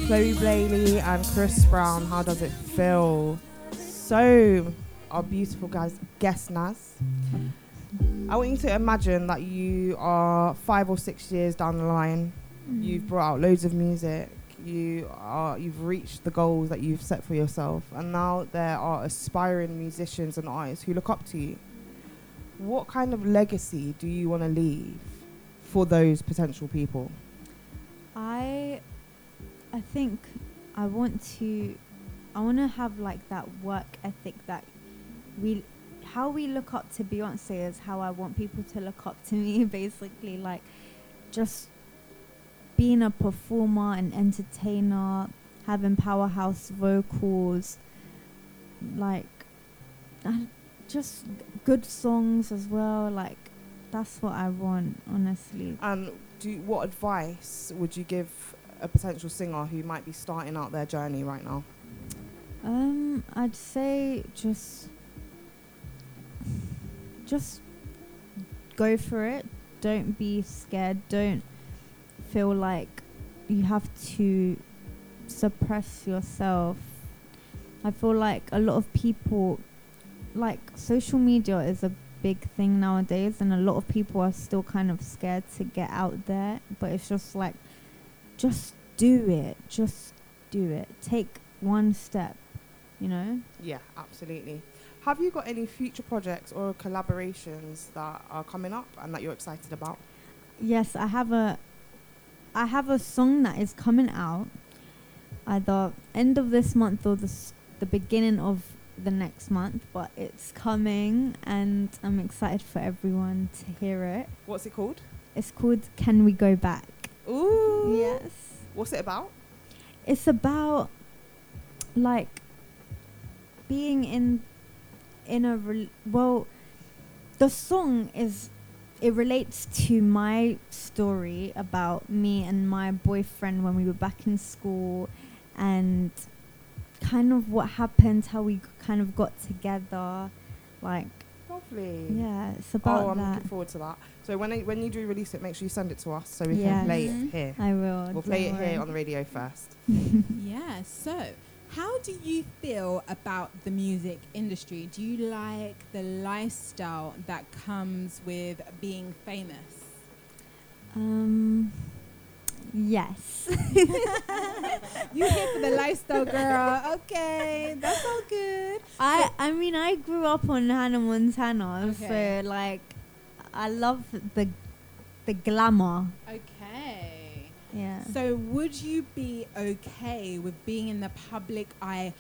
Chloe Bailey and Chris Brown. How does it feel? So, our beautiful guys, guest Naz. I want you to imagine that you are five or six years down the line. Mm. You've brought out loads of music. You are you've reached the goals that you've set for yourself, and now there are aspiring musicians and artists who look up to you. What kind of legacy do you want to leave for those potential people? Think I want to I want to have like that work ethic that we how we look up to Beyonce is how I want people to look up to me basically like just being a performer and entertainer having powerhouse vocals like just good songs as well like that's what I want honestly. And do what advice would you give a potential singer who might be starting out their journey right now? Um, I'd say just just go for it. Don't be scared. Don't feel like you have to suppress yourself. I feel like a lot of people like social media is a big thing nowadays and a lot of people are still kind of scared to get out there, but it's just like just do it. Just do it. Take one step, you know? Yeah, absolutely. Have you got any future projects or collaborations that are coming up and that you're excited about? Yes, I have a I have a song that is coming out either end of this month or the the beginning of the next month, but it's coming and I'm excited for everyone to hear it. What's it called? It's called Can We Go Back? Ooh. Yes. What's it about? It's about like being in in a rel- well the song is it relates to my story about me and my boyfriend when we were back in school and kind of what happened how we kind of got together like Lovely. yeah it's oh, about oh, I'm that looking forward to that. So when I, when you do release it, make sure you send it to us so we Yeah. can play it here. i will We'll play it don't here on the radio first. Yeah, so how do you feel about the music industry? Do you like the lifestyle that comes with being famous? Um, Yes. You here for the lifestyle, girl? Okay, that's all good. I I mean I grew up on Hannah Montana, Okay. so like I love the the glamour. Okay. Yeah. So, would you be okay with being in the public eye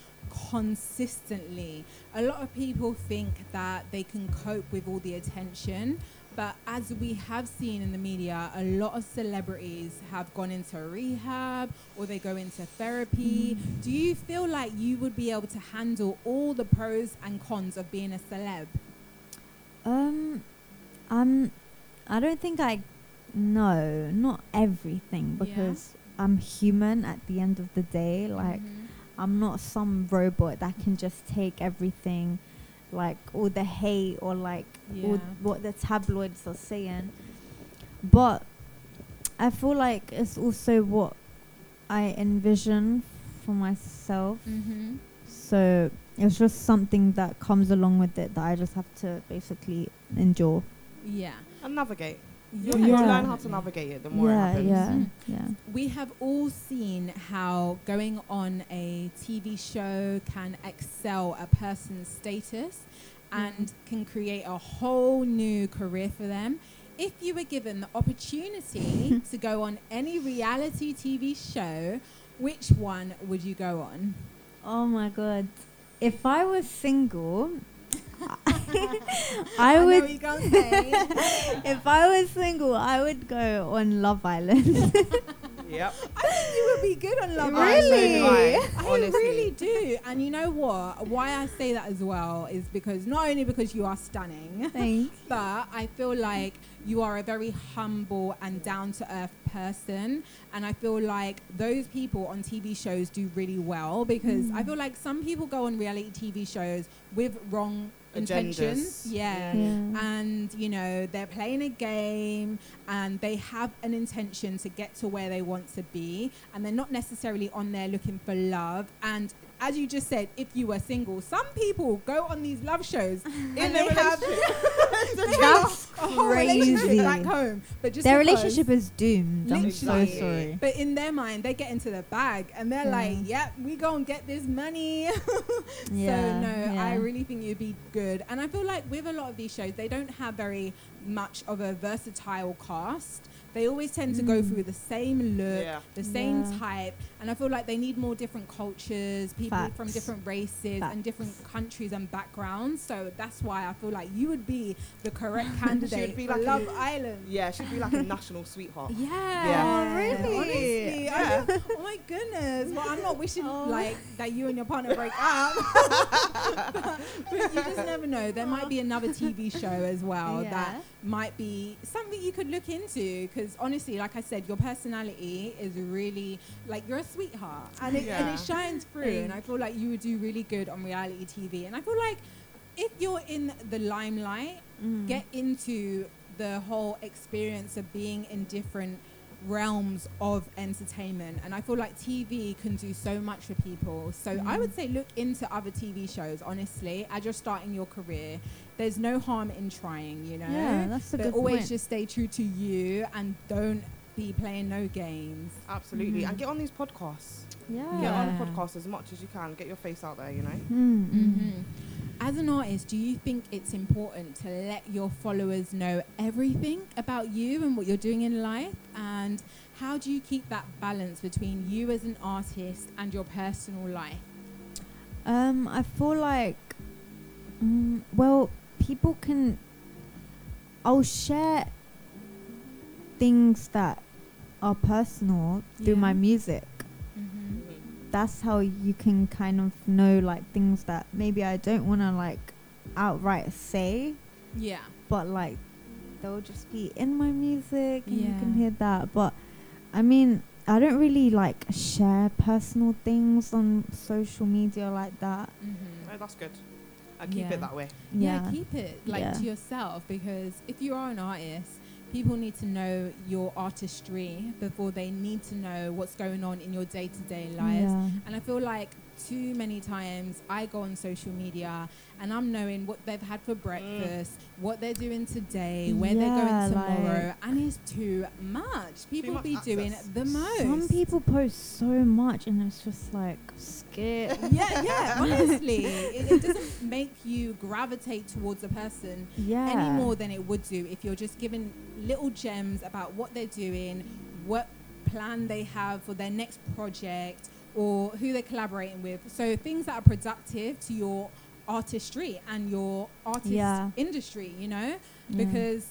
consistently? A lot of people think that they can cope with all the attention, but as we have seen in the media, a lot of celebrities have gone into rehab or they go into therapy. Do you feel like you would be able to handle all the pros and cons of being a celeb? Um, um, I don't think I know not everything Yeah. because I'm human at the end of the day. Like Mhm. I'm not some robot that can just take everything, like all the hate or like all Yeah. what the tabloids are saying. But I feel like it's also what I envision for myself. Mhm. So it's just something that comes along with it that I just have to basically endure. Yeah. And navigate. Yeah, You learn how to navigate it the more it yeah, happens. yeah, Mm. yeah. We have all seen how going on a TV show can excel a person's status and can create a whole new career for them. If you were given the opportunity to go on any reality TV show, which one would you go on? Oh my god. If I was single, I know would. what you can't say. if I was single, I would go on Love Island. Yep. I think you would be good on Love Really? Island. I, I really do. And you know what? Why I say that as well is because not only because you are stunning, Thank but I feel like you are a very humble and down to earth person. And I feel like those people on TV shows do really well because hmm. I feel like some people go on reality TV shows with wrong intentions. Agendas. Yeah. Yeah. And, you know, they're playing a game and they have an intention to get to where they want to be. And they're not necessarily on there looking for love. And as you just said, if you were single, some people go on these love shows and their they have, they That's a whole relationship back home. But just Their relationship is doomed. I'm so Literally. sorry. But in their mind, they get into the bag and they're Yeah. like, yep, we go and get this money. Yeah, so, no, yeah. I really think you'd be good. And I feel like with a lot of these shows, they don't have very much of a versatile cast. They always tend to go Mm. through the same look, Yeah. the same Yeah. type. And I feel like they need more different cultures, people from different races and different countries and backgrounds. So that's why I feel like you would be the correct candidate be for like a- Love Island. Yeah, she'd be like a national sweetheart. Yeah. Yeah. Oh, really? Honestly. Yeah. I- oh my goodness. Well, I'm not wishing Oh. like that you and your partner break up. but you just never know. There might be another TV show as well Yeah. that might be something you could look into because honestly, like I said, your personality is really like you're a sweetheart and it, and it shines through. And I feel like you would do really good on reality TV. And I feel like if you're in the limelight, Mm. get into the whole experience of being in different realms of entertainment and i feel like tv can do so much for people so Mm. i would say look into other tv shows honestly as you're starting your career there's no harm in trying you know Yeah, that's a but good always point. just stay true to you and don't be playing no games Absolutely. Mhm. And get on these podcasts. Yeah. Get on the podcast as much as you can. Get your face out there, you know? Mm, mm. Mhm. As an artist, do you think it's important to let your followers know everything about you and what you're doing in life? And how do you keep that balance between you as an artist and your personal life? Um, I feel like, mm, well, people can. I'll share things that are personal through Yeah. my music. That's how you can kind of know like things that maybe I don't want to like outright say, Yeah. but like they'll just be in my music and you can hear that. But I mean, I don't really like share personal things on social media like that. Mm-hmm. No, that's good. I keep Yeah. it that way. Yeah. Yeah. keep it like Yeah. to yourself because if you are an artist, people need to know your artistry before they need to know what's going on in your day to day lives. Yeah. And I feel like too many times I go on social media and I'm knowing what they've had for breakfast, mm. what they're doing today, where Yeah, they're going tomorrow, like- and it's too much. People much be doing the most. Some people post so much, and it's just like scared. yeah, yeah. Honestly, it, it doesn't make you gravitate towards a person yeah. any more than it would do if you're just given little gems about what they're doing, what plan they have for their next project, or who they're collaborating with. So things that are productive to your artistry and your artist Yeah. industry, you know, Yeah. because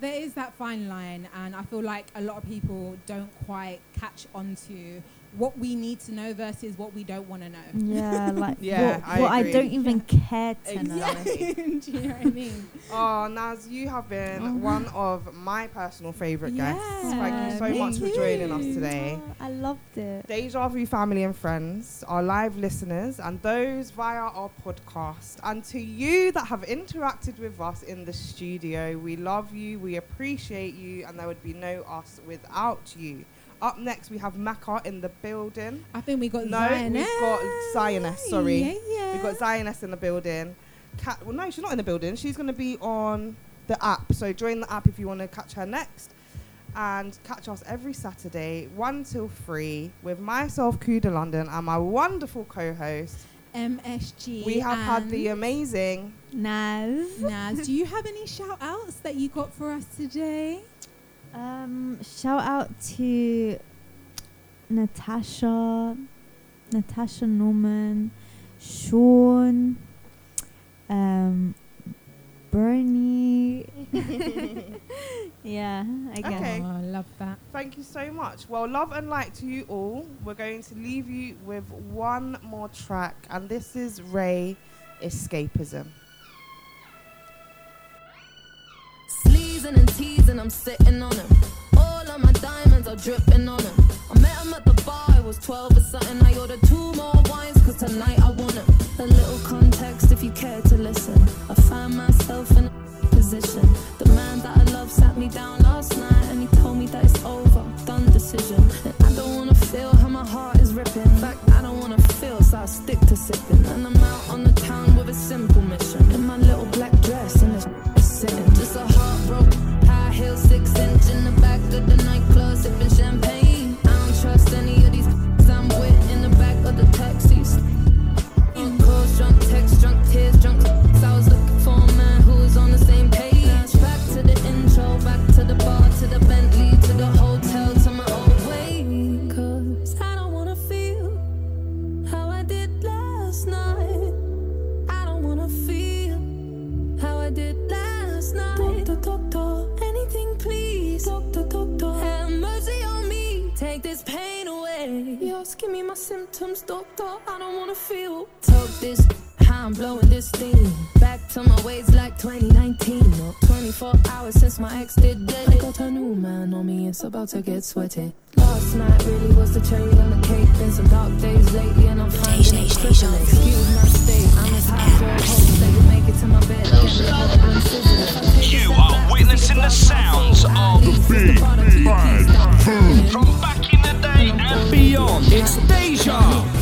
there is that fine line, and I feel like a lot of people don't quite catch on to what we need to know versus what we don't want to know. Yeah, like Yeah, what, I what I don't even care to know. Exactly. Do you know what I mean? Oh, Naz, you have been Oh. one of my personal favourite guests. Thank you so Yeah, much for joining us today. Oh, I loved it. Deja Vu family and friends, our live listeners, and those via our podcast. And to you that have interacted with us in the studio, we love you, we appreciate you, and there would be no us without you. Up next, we have Mecca in the building. I think we got No, Zioness. we've got Zioness, sorry. Yeah, yeah. We've got Zioness in the building. Cat, well, no, she's not in the building. She's going to be on the app. So join the app if you want to catch her next. And catch us every Saturday, 1 till 3, with myself, Kuda London, and my wonderful co host. MSG. We have had the amazing. Naz. Naz. Do you have any shout outs that you got for us today? Um, shout out to Natasha, Natasha Norman, Sean, um, Bernie. yeah, I guess. Okay. Oh, I love that. Thank you so much. Well, love and light to you all. We're going to leave you with one more track, and this is Raye Escapism. Sleazing and teasing, I'm sitting on him. All of my diamonds are dripping on him. I met him at the bar, I was 12 or something. I ordered two more wines, cause tonight I want him. A little context if you care to listen. I find myself in a position. The man that I love sat me down last night and he told me that it's over, done decision. And I don't wanna feel how my heart is ripping. In fact, I don't wanna feel, so I stick to sipping. And I'm out on the town with a simple mission. In my little black dress and it's sitting. Just a heartbroken high heel, six inch in the back of the nightclub, sipping champagne. I don't trust any of these I'm with in the back of the taxis. Have mercy on me. Take this pain away. Yes, give me my symptoms, doctor. I don't wanna feel. Talk this, how I'm blowing this steam. Back to my ways like 2019. Or 24 hours since my ex did that. I got a new man on me, it's about to get sweaty. Last night really was the cherry on the cake. Been some dark days lately, and I'm finding it crippling. Excuse my state, I'm as high for a hope that you make it to my bed. You are witnessing the sounds of the Big Bad Boom from back in the day and beyond. It's Deja.